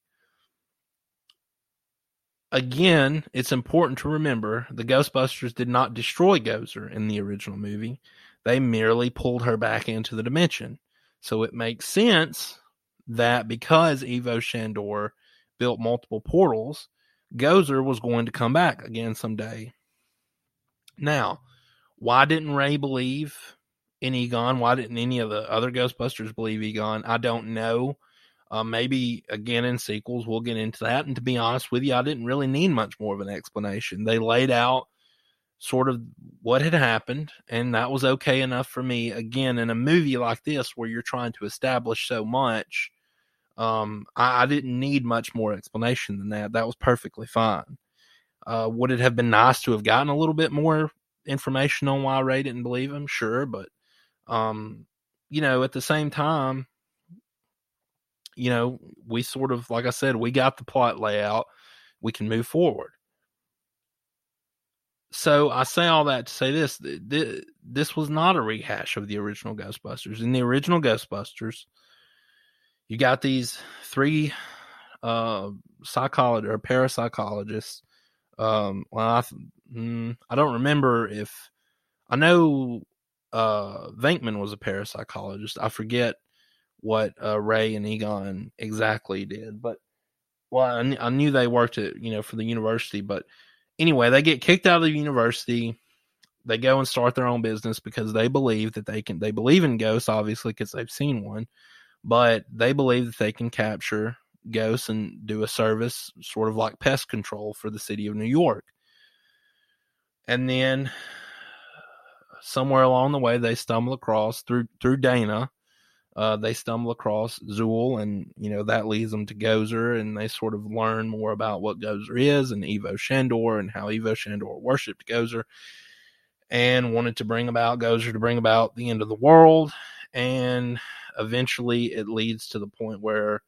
Again, it's important to remember the Ghostbusters did not destroy Gozer in the original movie. They merely pulled her back into the dimension. So it makes sense that because Evo Shandor built multiple portals, Gozer was going to come back again someday. Now, why didn't Ray believe in Egon? Why didn't any of the other Ghostbusters believe Egon? I don't know. Uh, maybe again in sequels we'll get into that. And to be honest with you, I didn't really need much more of an explanation. They laid out sort of what had happened, and that was okay enough for me. Again, in a movie like this where you're trying to establish so much, um, I, I, didn't need much more explanation than that. That was perfectly fine. Uh, would it have been nice to have gotten a little bit more information on why Ray didn't believe him, sure, but um, you know, at the same time, you know, we sort of like I said, we got the plot layout. We can move forward. So I say all that to say this: this was not a rehash of the original Ghostbusters. In the original Ghostbusters, you got these three uh, psychologists or parapsychologists. Um, well, I, mm, I don't remember if I know uh, Venkman was a parapsychologist. I forget what uh, Ray and Egon exactly did, but well, I, I knew they worked at you know for the university. But anyway, they get kicked out of the university. They go and start their own business because they believe that they can. They believe in ghosts, obviously, because they've seen one, but they believe that they can capture ghosts and do a service, sort of like pest control for the city of New York. And then somewhere along the way, they stumble across through through Dana. Uh, they stumble across Zuul, and you know that leads them to Gozer, and they sort of learn more about what Gozer is and Evo Shandor and how Evo Shandor worshipped Gozer, and wanted to bring about Gozer to bring about the end of the world, and eventually it leads to the point where,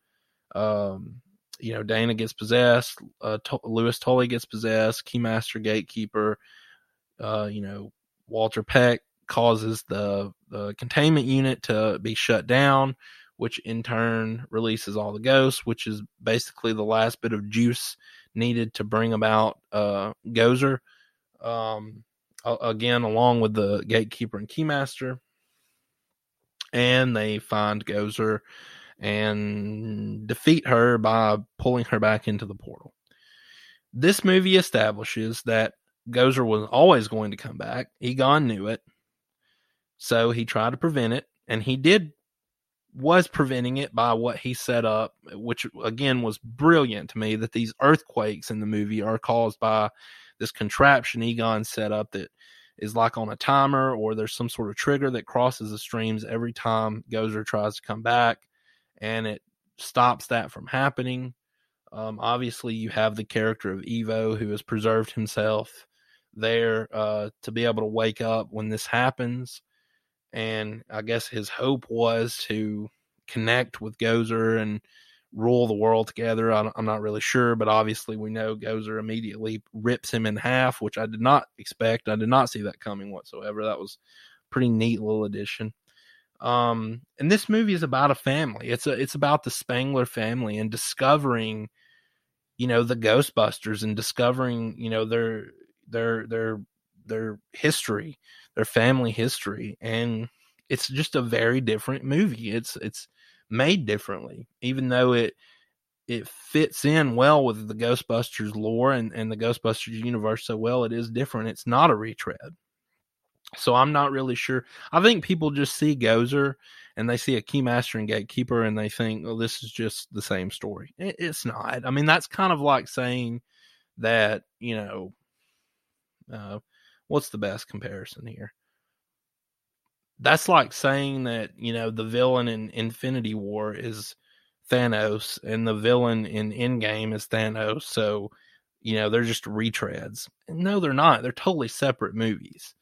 um, you know, Dana gets possessed, uh, T- Louis Tully gets possessed, Keymaster Gatekeeper, uh, you know, Walter Peck causes the, the containment unit to be shut down, which in turn releases all the ghosts, which is basically the last bit of juice needed to bring about uh, Gozer. Um, again, along with the gatekeeper and keymaster, and they find Gozer and defeat her by pulling her back into the portal. This movie establishes that Gozer was always going to come back. Egon knew it. So he tried to prevent it, and he did was preventing it by what he set up, which again was brilliant to me that these earthquakes in the movie are caused by this contraption Egon set up that is like on a timer or there's some sort of trigger that crosses the streams every time Gozer tries to come back and it stops that from happening. Um, obviously, you have the character of Evo who has preserved himself there uh, to be able to wake up when this happens. And I guess his hope was to connect with Gozer and rule the world together. I'm not really sure, but obviously we know Gozer immediately rips him in half, which I did not expect. I did not see that coming whatsoever. That was pretty neat little addition. Um, and this movie is about a family. It's a it's about the Spengler family and discovering, you know, the Ghostbusters and discovering, you know, their their their their history, their family history, and it's just a very different movie. It's it's made differently, even though it it fits in well with the Ghostbusters lore and, and the Ghostbusters universe so well. It is different. It's not a retread. So I'm not really sure. I think people just see Gozer and they see a keymaster and gatekeeper and they think, well, this is just the same story. It's not. I mean, that's kind of like saying that, you know, uh, what's the best comparison here? That's like saying that, you know, the villain in Infinity War is Thanos and the villain in Endgame is Thanos. So, you know, they're just retreads. No, they're not. They're totally separate movies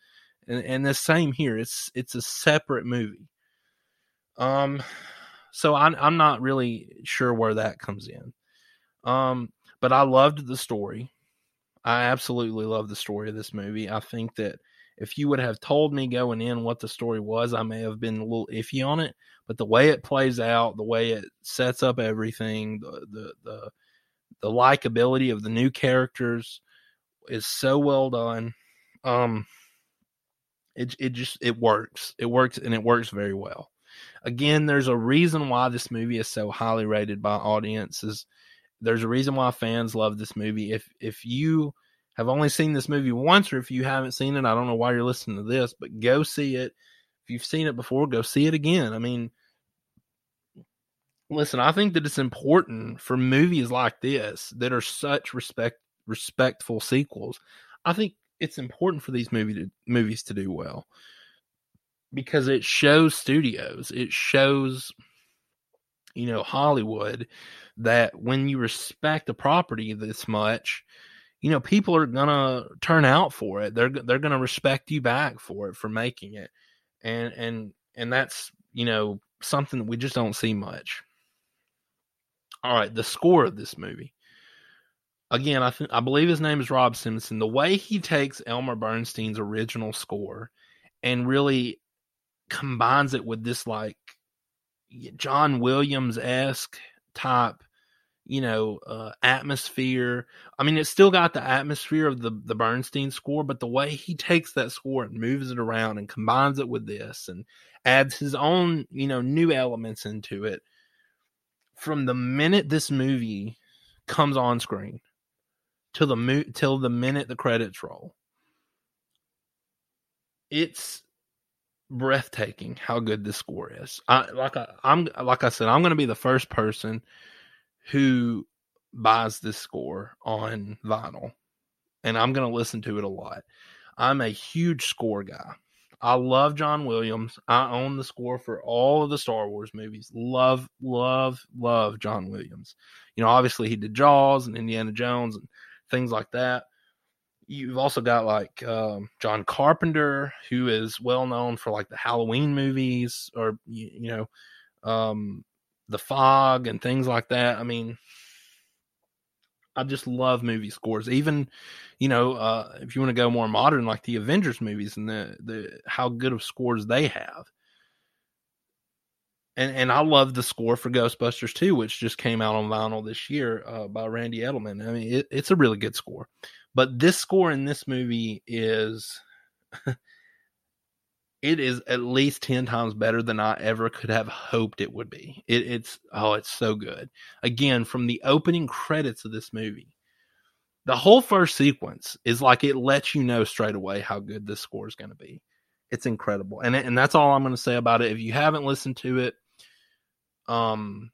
and, and the same here. It's it's a separate movie. Um, so I'm I'm not really sure where that comes in. Um, but I loved the story. I absolutely love the story of this movie. I think that if you would have told me going in what the story was, I may have been a little iffy on it. But the way it plays out, the way it sets up everything, the the the, the likability of the new characters is so well done. Um, it it just it works. It works and it works very well. Again, there's a reason why this movie is so highly rated by audiences. There's a reason why fans love this movie. If if you have only seen this movie once or if you haven't seen it, I don't know why you're listening to this, but go see it. If you've seen it before, go see it again. I mean, listen, I think that it's important for movies like this that are such respect respectful sequels. I think it's important for these movie to, movies to do well because it shows studios, it shows you know Hollywood that when you respect a property this much, you know people are gonna turn out for it. They're they're gonna respect you back for it for making it, and and and that's you know something that we just don't see much. All right, the score of this movie again, I th- I believe his name is Rob Simonsen. The way he takes Elmer Bernstein's original score and really combines it with this like John Williams esque type, you know, uh, atmosphere. I mean, it's still got the atmosphere of the the Bernstein score, but the way he takes that score and moves it around and combines it with this and adds his own, you know, new elements into it. From the minute this movie comes on screen, till the mo- till the minute the credits roll. It's breathtaking how good this score is. I like I, I'm like I said, I'm going to be the first person who buys this score on vinyl, and I'm going to listen to it a lot. I'm a huge score guy. I love John Williams. I own the score for all of the Star Wars movies. Love, love, love John Williams. You know, obviously he did Jaws and Indiana Jones and things like that. You've also got like um, John Carpenter, who is well known for like the Halloween movies or, you, you know, um, The Fog and things like that. I mean, I just love movie scores. Even, you know, uh, if you want to go more modern, like the Avengers movies and the the how good of scores they have and and I love the score for Ghostbusters 2, which just came out on vinyl this year uh, by Randy Edelman. I mean, it, it's a really good score, but this score in this movie is it is at least ten times better than I ever could have hoped it would be. It, it's oh, it's so good. Again, from the opening credits of this movie, the whole first sequence is like it lets you know straight away how good this score is going to be. It's incredible, and and that's all I'm going to say about it. If you haven't listened to it, um,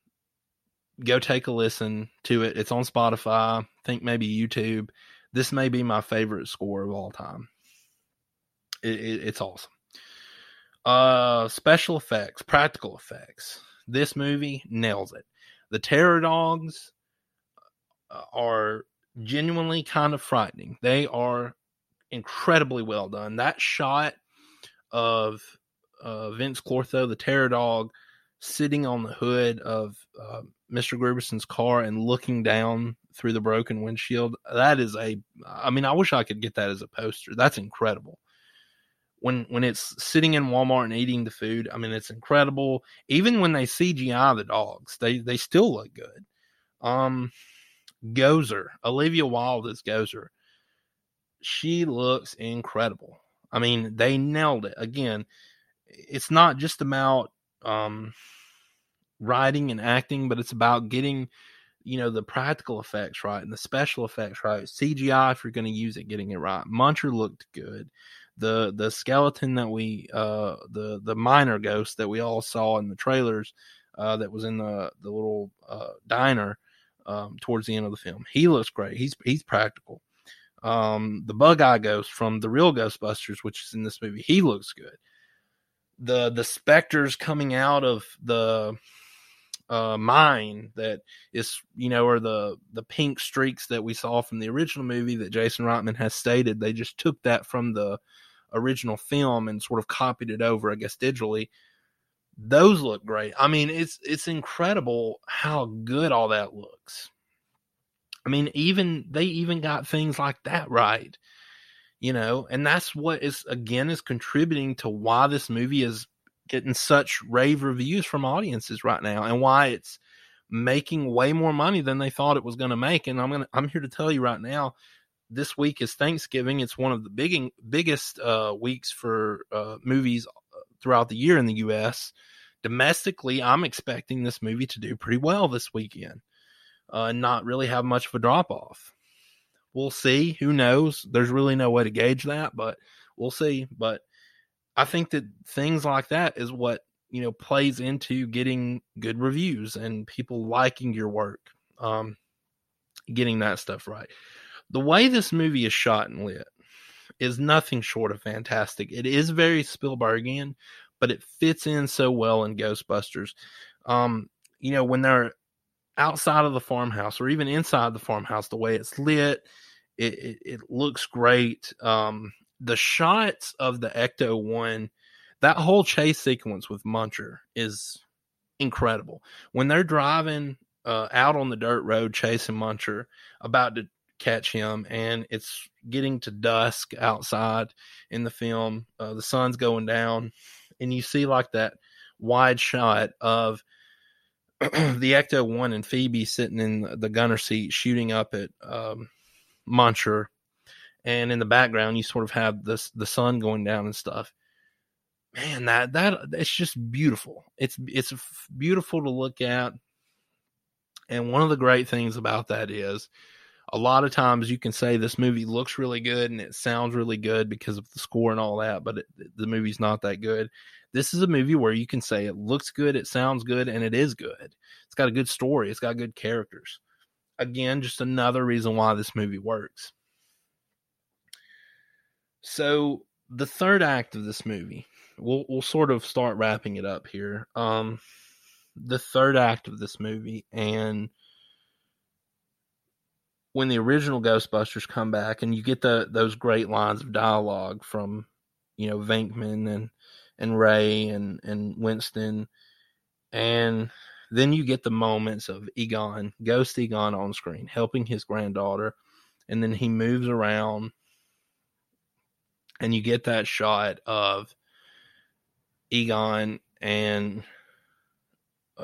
go take a listen to it. It's on Spotify. Think maybe YouTube. This may be my favorite score of all time. It, it, it's awesome. Uh, special effects, practical effects. This movie nails it. The terror dogs uh, are genuinely kind of frightening. They are incredibly well done. That shot of uh, Vinz Clortho, the terror dog, sitting on the hood of uh, Mr. Grooberson's car and looking down through the broken windshield. That is a, I mean, I wish I could get that as a poster. That's incredible. When when it's sitting in Walmart and eating the food, I mean, it's incredible. Even when they CGI the dogs, they they still look good. Um, Gozer, Olivia Wilde as Gozer, she looks incredible. I mean, they nailed it. Again, it's not just about um, writing and acting, but it's about getting, you know, the practical effects right and the special effects right. CGI, if you're going to use it, getting it right. Muncher looked good. The the skeleton that we uh the the minor ghost that we all saw in the trailers uh that was in the the little uh diner um towards the end of the film. He looks great. He's he's practical. Um the bug eye ghost from the real Ghostbusters, which is in this movie, he looks good. The the specters coming out of the uh, mine that is you know or the the pink streaks that we saw from the original movie that Jason Reitman has stated they just took that from the original film and sort of copied it over I guess digitally. Those look great. I mean it's it's incredible how good all that looks I mean even they even got things like that right you know and that's what is again is contributing to why this movie is getting such rave reviews from audiences right now and why it's making way more money than they thought it was going to make. And i'm going to i'm here to tell you right now this week is thanksgiving. It's one of the big biggest uh, weeks for uh, movies uh, throughout the year in the us domestically i'm expecting this movie to do pretty well this weekend uh, not really have much of a drop off We'll see. Who knows? There's really no way to gauge that, but we'll see. But I think that things like that is what you know plays into getting good reviews and people liking your work. Um, getting that stuff right. The way this movie is shot and lit is nothing short of fantastic. It is very Spielbergian, but it fits in so well in Ghostbusters. Um, you know, when they're outside of the farmhouse or even inside the farmhouse, the way it's lit, it, it, it looks great. Um, the shots of the Ecto One, that whole chase sequence with Muncher is incredible. When they're driving uh, out on the dirt road chasing Muncher, about to catch him, and it's getting to dusk outside in the film. Uh, the sun's going down, and you see like that wide shot of the Ecto One and Phoebe sitting in the gunner seat shooting up at um, and in the background you sort of have this the sun going down and stuff. Man, that that it's just beautiful. It's it's beautiful to look at, and one of the great things about that is a lot of times you can say this movie looks really good and it sounds really good because of the score and all that, but it, the movie's not that good. This is a movie where you can say it looks good, it sounds good, and it is good. It's got a good story, it's got good characters again, just another reason why this movie works. So the third act of this movie, we'll we'll sort of start wrapping it up here. Um, the third act of this movie, and when the original Ghostbusters come back, and you get the those great lines of dialogue from, you know, Venkman and and Ray and and Winston, and then you get the moments of Egon, Ghost Egon on screen, helping his granddaughter. And then he moves around and you get that shot of Egon and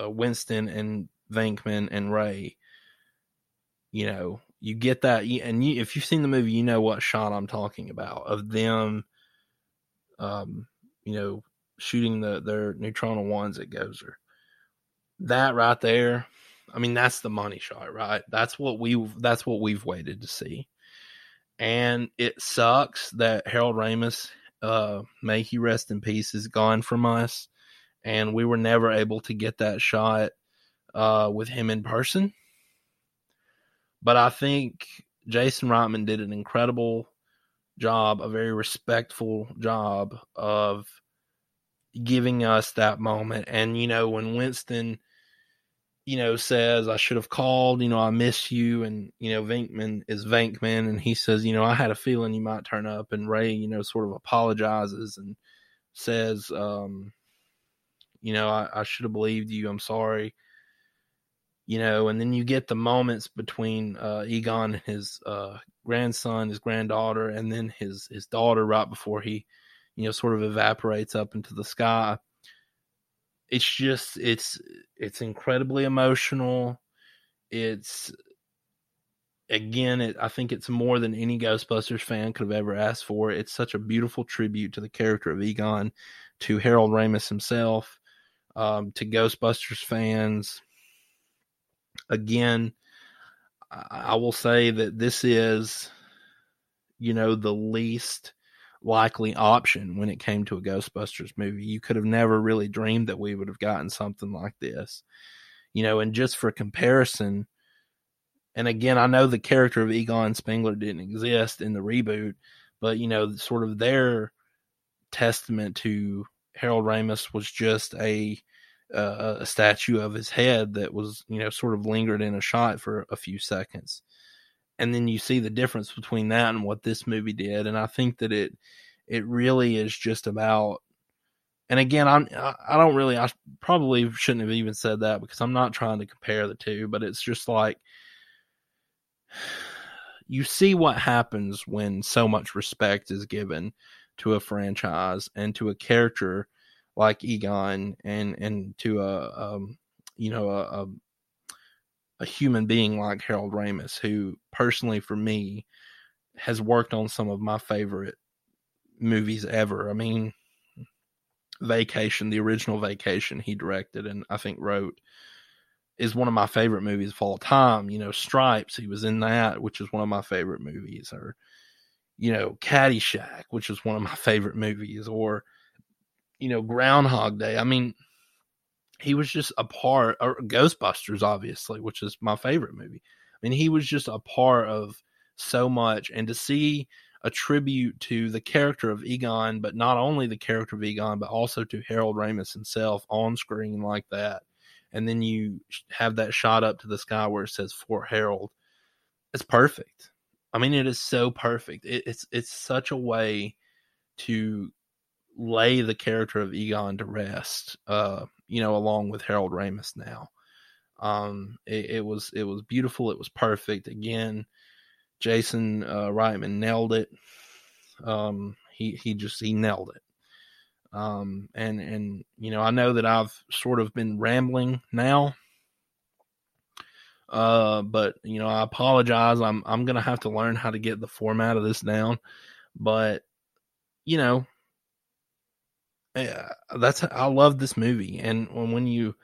uh, Winston and Venkman and Ray. You know, you get that, and you, if you've seen the movie, you know what shot I'm talking about of them, um, you know, shooting the their neutrona wands at Gozer that right there, I mean, that's the money shot, right? That's what we that's what we've waited to see. And it sucks that Harold Ramis, uh, may he rest in peace, is gone from us. And we were never able to get that shot uh, with him in person. But I think Jason Reitman did an incredible job, a very respectful job of giving us that moment. And, you know, when Winston, you know, says, I should have called, you know, I miss you. And, you know, Venkman is Venkman. And he says, you know, I had a feeling you might turn up. And Ray, you know, sort of apologizes and says, um, you know, I, I should have believed you. I'm sorry. You know, and then you get the moments between uh, Egon and his uh, grandson, his granddaughter, and then his his daughter right before he, you know, sort of evaporates up into the sky. It's just it's it's incredibly emotional. It's again, it, I think it's more than any Ghostbusters fan could have ever asked for. It's such a beautiful tribute to the character of Egon, to Harold Ramis himself, um, to Ghostbusters fans. Again, I will say that this is, you know, the least likely option when it came to a Ghostbusters movie. You could have never really dreamed that we would have gotten something like this, you know, and just for comparison, and again, I know the character of Egon Spengler didn't exist in the reboot, but you know, sort of their testament to Harold Ramis was just a uh, a statue of his head that was, you know, sort of lingered in a shot for a few seconds. And then you see the difference between that and what this movie did. And I think that it, it really is just about, and again, I'm, I don't really, I probably shouldn't have even said that because I'm not trying to compare the two, but it's just like, you see what happens when so much respect is given to a franchise and to a character like Egon and and to a um, you know a, a, a human being like Harold Ramis, who personally for me has worked on some of my favorite movies ever. I mean, Vacation, the original Vacation, he directed and I think wrote is one of my favorite movies of all time. You know, Stripes, he was in that, which is one of my favorite movies, or you know, Caddyshack, which is one of my favorite movies, or you know, Groundhog Day. I mean, he was just a part, or Ghostbusters, obviously, which is my favorite movie. I mean, he was just a part of so much, and to see a tribute to the character of Egon, but not only the character of Egon, but also to Harold Ramis himself on screen like that. And then you have that shot up to the sky where it says Fort Harold. It's perfect. I mean, it is so perfect. It, it's it's such a way to lay the character of Egon to rest. Uh, you know, along with Harold Ramis now. Um, it, it, was it was beautiful. It was perfect. Again, Jason uh, Reitman nailed it. Um, he he just he nailed it. Um, and and you know, I know that I've sort of been rambling now. Uh, but you know, I apologize. I'm I'm gonna have to learn how to get the format of this down. But you know, yeah, that's I love this movie, and when when you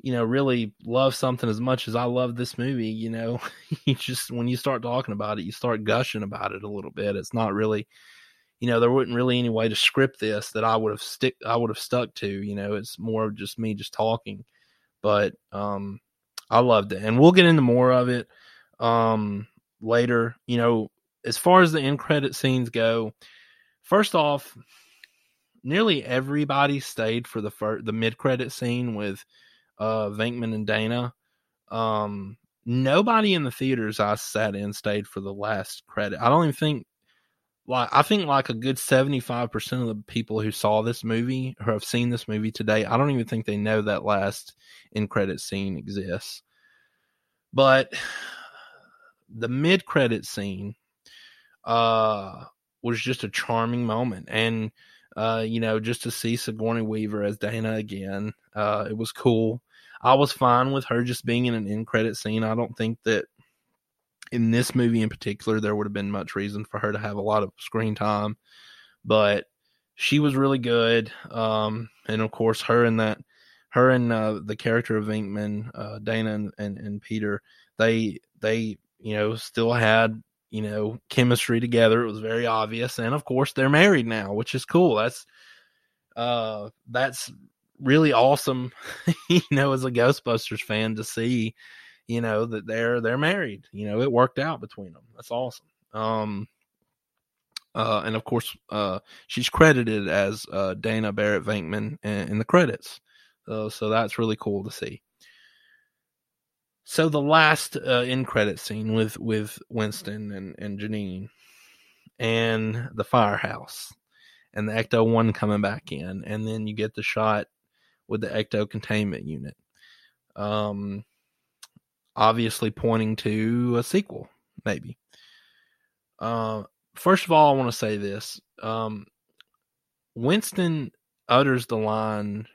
you know really love something as much as I love this movie, you know, you just when you start talking about it, you start gushing about it a little bit. It's not really, you know, there wasn't really any way to script this that I would have stick I would have stuck to. You know, it's more of just me just talking, but um, I loved it, and we'll get into more of it um later. You know, as far as the end credit scenes go, first off nearly everybody stayed for the first, the mid credit scene with uh Venkman and Dana. Um, nobody in the theaters I sat in stayed for the last credit. I don't even think like I think like a good seventy five percent of the people who saw this movie or have seen this movie today, I don't even think they know that last in credit scene exists. But the mid credit scene uh was just a charming moment and uh, you know, just to see Sigourney Weaver as Dana again. Uh, it was cool. I was fine with her just being in an end credit scene. I don't think that in this movie in particular there would have been much reason for her to have a lot of screen time, but she was really good. Um, and of course, her and that, her and uh, the character of Venkman, uh, Dana and, and, and Peter, they they you know still had you know, chemistry together. It was very obvious. And of course, they're married now, which is cool. That's, uh, that's really awesome, you know, as a Ghostbusters fan to see, you know, that they're, they're married, you know, it worked out between them. That's awesome. Um, uh, and of course, uh, she's credited as uh, Dana Barrett Venkman in, in the credits. Uh, so that's really cool to see. So the last uh, in credit scene with with Winston and and Janine and the firehouse and the Ecto one coming back in, and then you get the shot with the Ecto containment unit. Um, obviously pointing to a sequel, maybe. Uh, first of all, I want to say this. Um, Winston utters the line,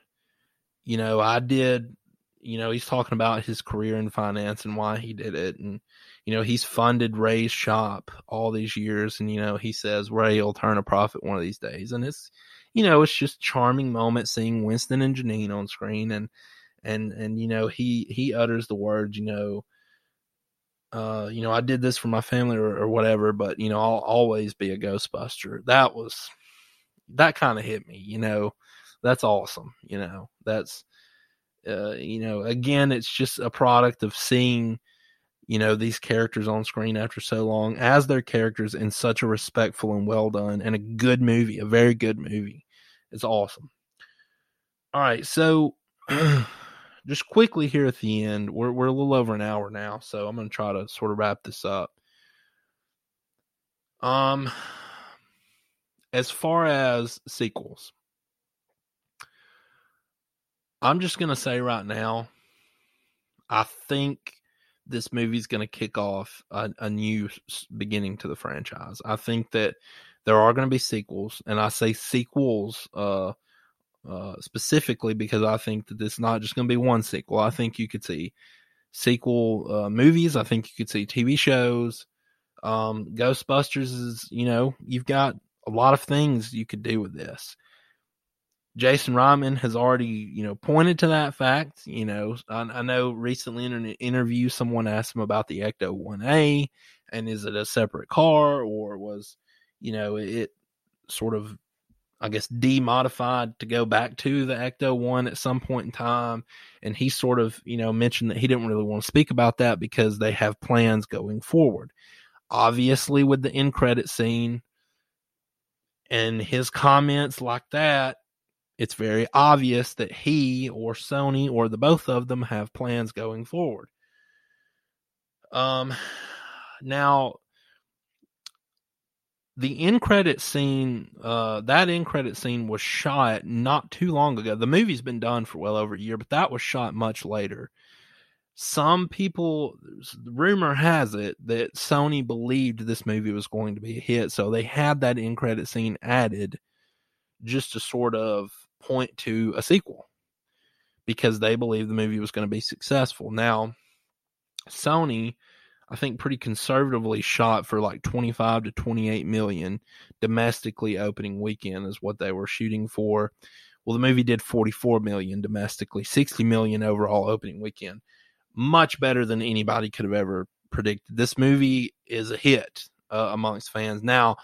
you know, I did you know, he's talking about his career in finance and why he did it. And, you know, he's funded Ray's shop all these years. And, you know, he says Ray will turn a profit one of these days. And it's, you know, it's just charming moment seeing Winston and Janine on screen. And, and, and, you know, he, he utters the words, you know, uh, you know, I did this for my family or, or whatever, but, you know, I'll always be a Ghostbuster. That was, that kind of hit me, you know, that's awesome. You know, that's, uh, you know, again, it's just a product of seeing, you know, these characters on screen after so long as their characters in such a respectful and well done and a good movie, a very good movie. It's awesome. All right, so just quickly here at the end, we're we're a little over an hour now, so I'm going to try to sort of wrap this up. Um, as far as sequels, I'm just gonna say right now, I think this movie's going to kick off a, a, new beginning to the franchise. I think that there are going to be sequels, and I say sequels uh, uh, specifically because I think that it's not just going to be one sequel. I think you could see sequel uh, movies. I think you could see TV shows. Um, Ghostbusters is, you know, you've got a lot of things you could do with this. Jason Reitman has already, you know, pointed to that fact. You know, I, I, know recently in an interview, someone asked him about the Ecto 1A and is it a separate car or was, you know, it sort of, I guess, demodified to go back to the Ecto 1 at some point in time. And he sort of, you know, mentioned that he didn't really want to speak about that because they have plans going forward. Obviously, with the end credit scene and his comments like that, it's very obvious that he or Sony or the both of them have plans going forward. Um, now the end credit scene, uh, that end credit scene was shot not too long ago. The movie's been done for well over a year, but that was shot much later. Some people, rumor has it that Sony believed this movie was going to be a hit, so they had that end credit scene added just to sort of point to a sequel because they believed the movie was going to be successful. Now, Sony, I think, pretty conservatively shot for like 25 to 28 million domestically opening weekend, is what they were shooting for. Well, the movie did 44 million domestically, 60 million overall opening weekend. Much better than anybody could have ever predicted. This movie is a hit uh, amongst fans. Now,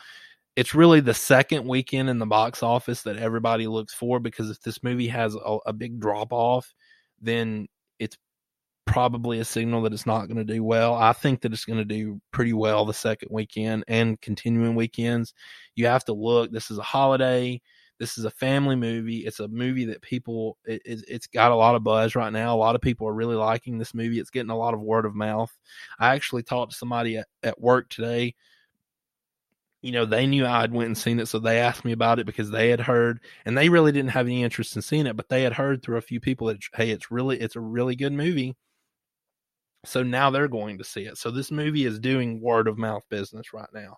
it's really the second weekend in the box office that everybody looks for because if this movie has a, a big drop off, then it's probably a signal that it's not going to do well. I think that it's going to do pretty well the second weekend and continuing weekends. You have to look. This is a holiday. This is a family movie. It's a movie that people it, it's got a lot of buzz right now. A lot of people are really liking this movie. It's getting a lot of word of mouth. I actually talked to somebody at, at work today you know, they knew I'd went and seen it, so they asked me about it because they had heard, and they really didn't have any interest in seeing it, but they had heard through a few people that hey, it's really it's a really good movie. So now they're going to see it. So this movie is doing word of mouth business right now.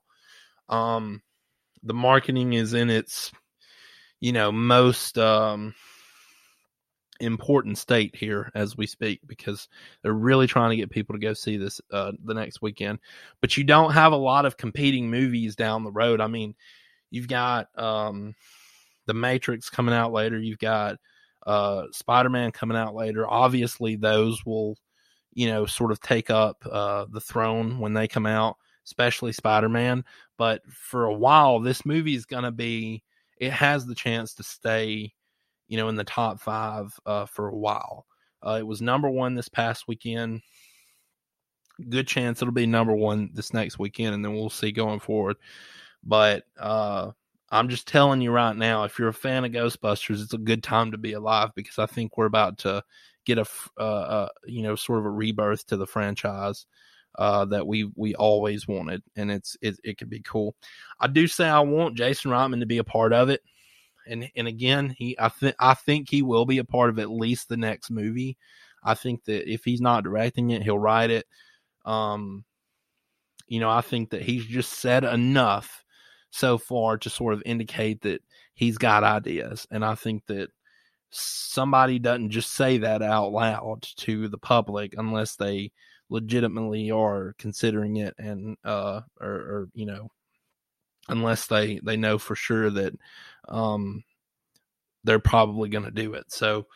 Um, the marketing is in its, you know, most um important state here as we speak because they're really trying to get people to go see this uh, the next weekend. But you don't have a lot of competing movies down the road. I mean, you've got um, The Matrix coming out later. You've got uh, Spider Man coming out later. Obviously, those will, you know, sort of take up uh, the throne when they come out. especially Spider Man. But for a while, this movie is going to be, it has the chance to stay, you know, in the top five uh, for a while. Uh, it was number one this past weekend. Good chance it'll be number one this next weekend, and then we'll see going forward. But uh, I'm just telling you right now, if you're a fan of Ghostbusters, it's a good time to be alive because I think we're about to get a, uh, uh, you know, sort of a rebirth to the franchise uh, that we we always wanted, and it's it, it could be cool. I do say I want Jason Reitman to be a part of it, and and again, he I think I think he will be a part of at least the next movie. I think that if he's not directing it, he'll write it. Um, you know, I think that he's just said enough so far to sort of indicate that he's got ideas, and I think that somebody doesn't just say that out loud to the public unless they legitimately are considering it and uh or, or you know unless they they know for sure that um they're probably going to do it. So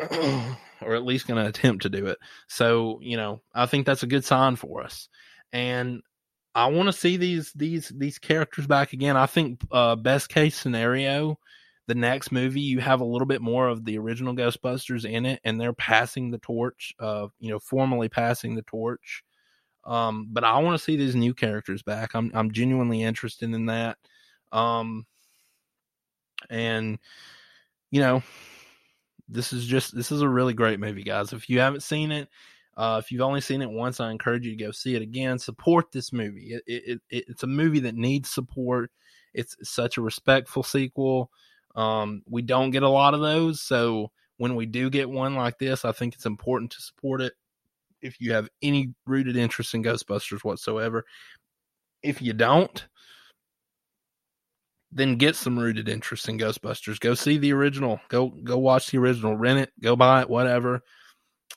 or at least going to attempt to do it. So you know i think that's a good sign for us. And i want to see these these these characters back again. I think uh best case scenario the next movie you have a little bit more of the original ghostbusters in it and they're passing the torch of you know formally passing the torch um but i want to see these new characters back i'm i'm genuinely interested in that um and you know this is just this is a really great movie guys if you haven't seen it uh, if you've only seen it once, I encourage you to go see it again. Support this movie. It, it, it, it's a movie that needs support. It's such a respectful sequel. Um, we don't get a lot of those, so when we do get one like this, I think it's important to support it. If you have any rooted interest in Ghostbusters whatsoever, if you don't, then get some rooted interest in Ghostbusters. Go see the original. Go go watch the original. Rent it. Go buy it. Whatever.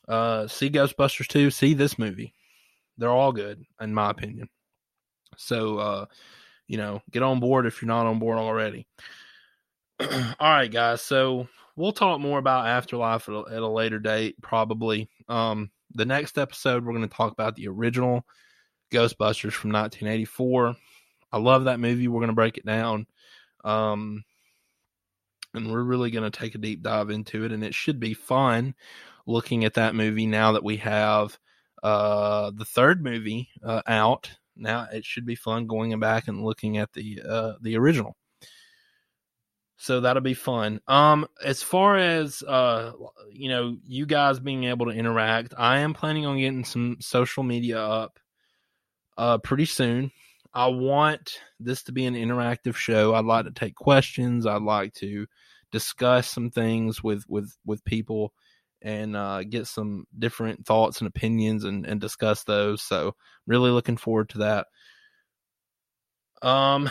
Uh, see Ghostbusters 2. See this movie. They're all good, in my opinion. So, uh, you know, get on board if you're not on board already. All right, guys. So we'll talk more about Afterlife at a, at a later date, probably. Um, the next episode, we're going to talk about the original Ghostbusters from 1984. I love that movie. We're going to break it down. Um, and we're really going to take a deep dive into it. And it should be fun looking at that movie now that we have uh, the third movie uh, out. Now it should be fun going back and looking at the uh, the original so that'll be fun. Um as far as uh you know you guys being able to interact i am planning on getting some social media up uh pretty soon. I want this to be an interactive show. I'd like to take questions. I'd like to discuss some things with with with people and uh get some different thoughts and opinions and and discuss those. So really looking forward to that. Um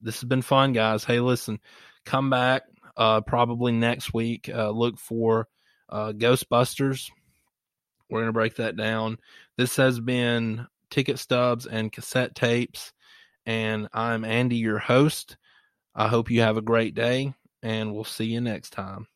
this has been fun, guys. Hey, listen, come back uh, probably next week. Uh, look for uh, Ghostbusters. We're going to break that down. This has been Ticket Stubs and Cassette Tapes, and I'm Andy, your host. I hope you have a great day, and we'll see you next time.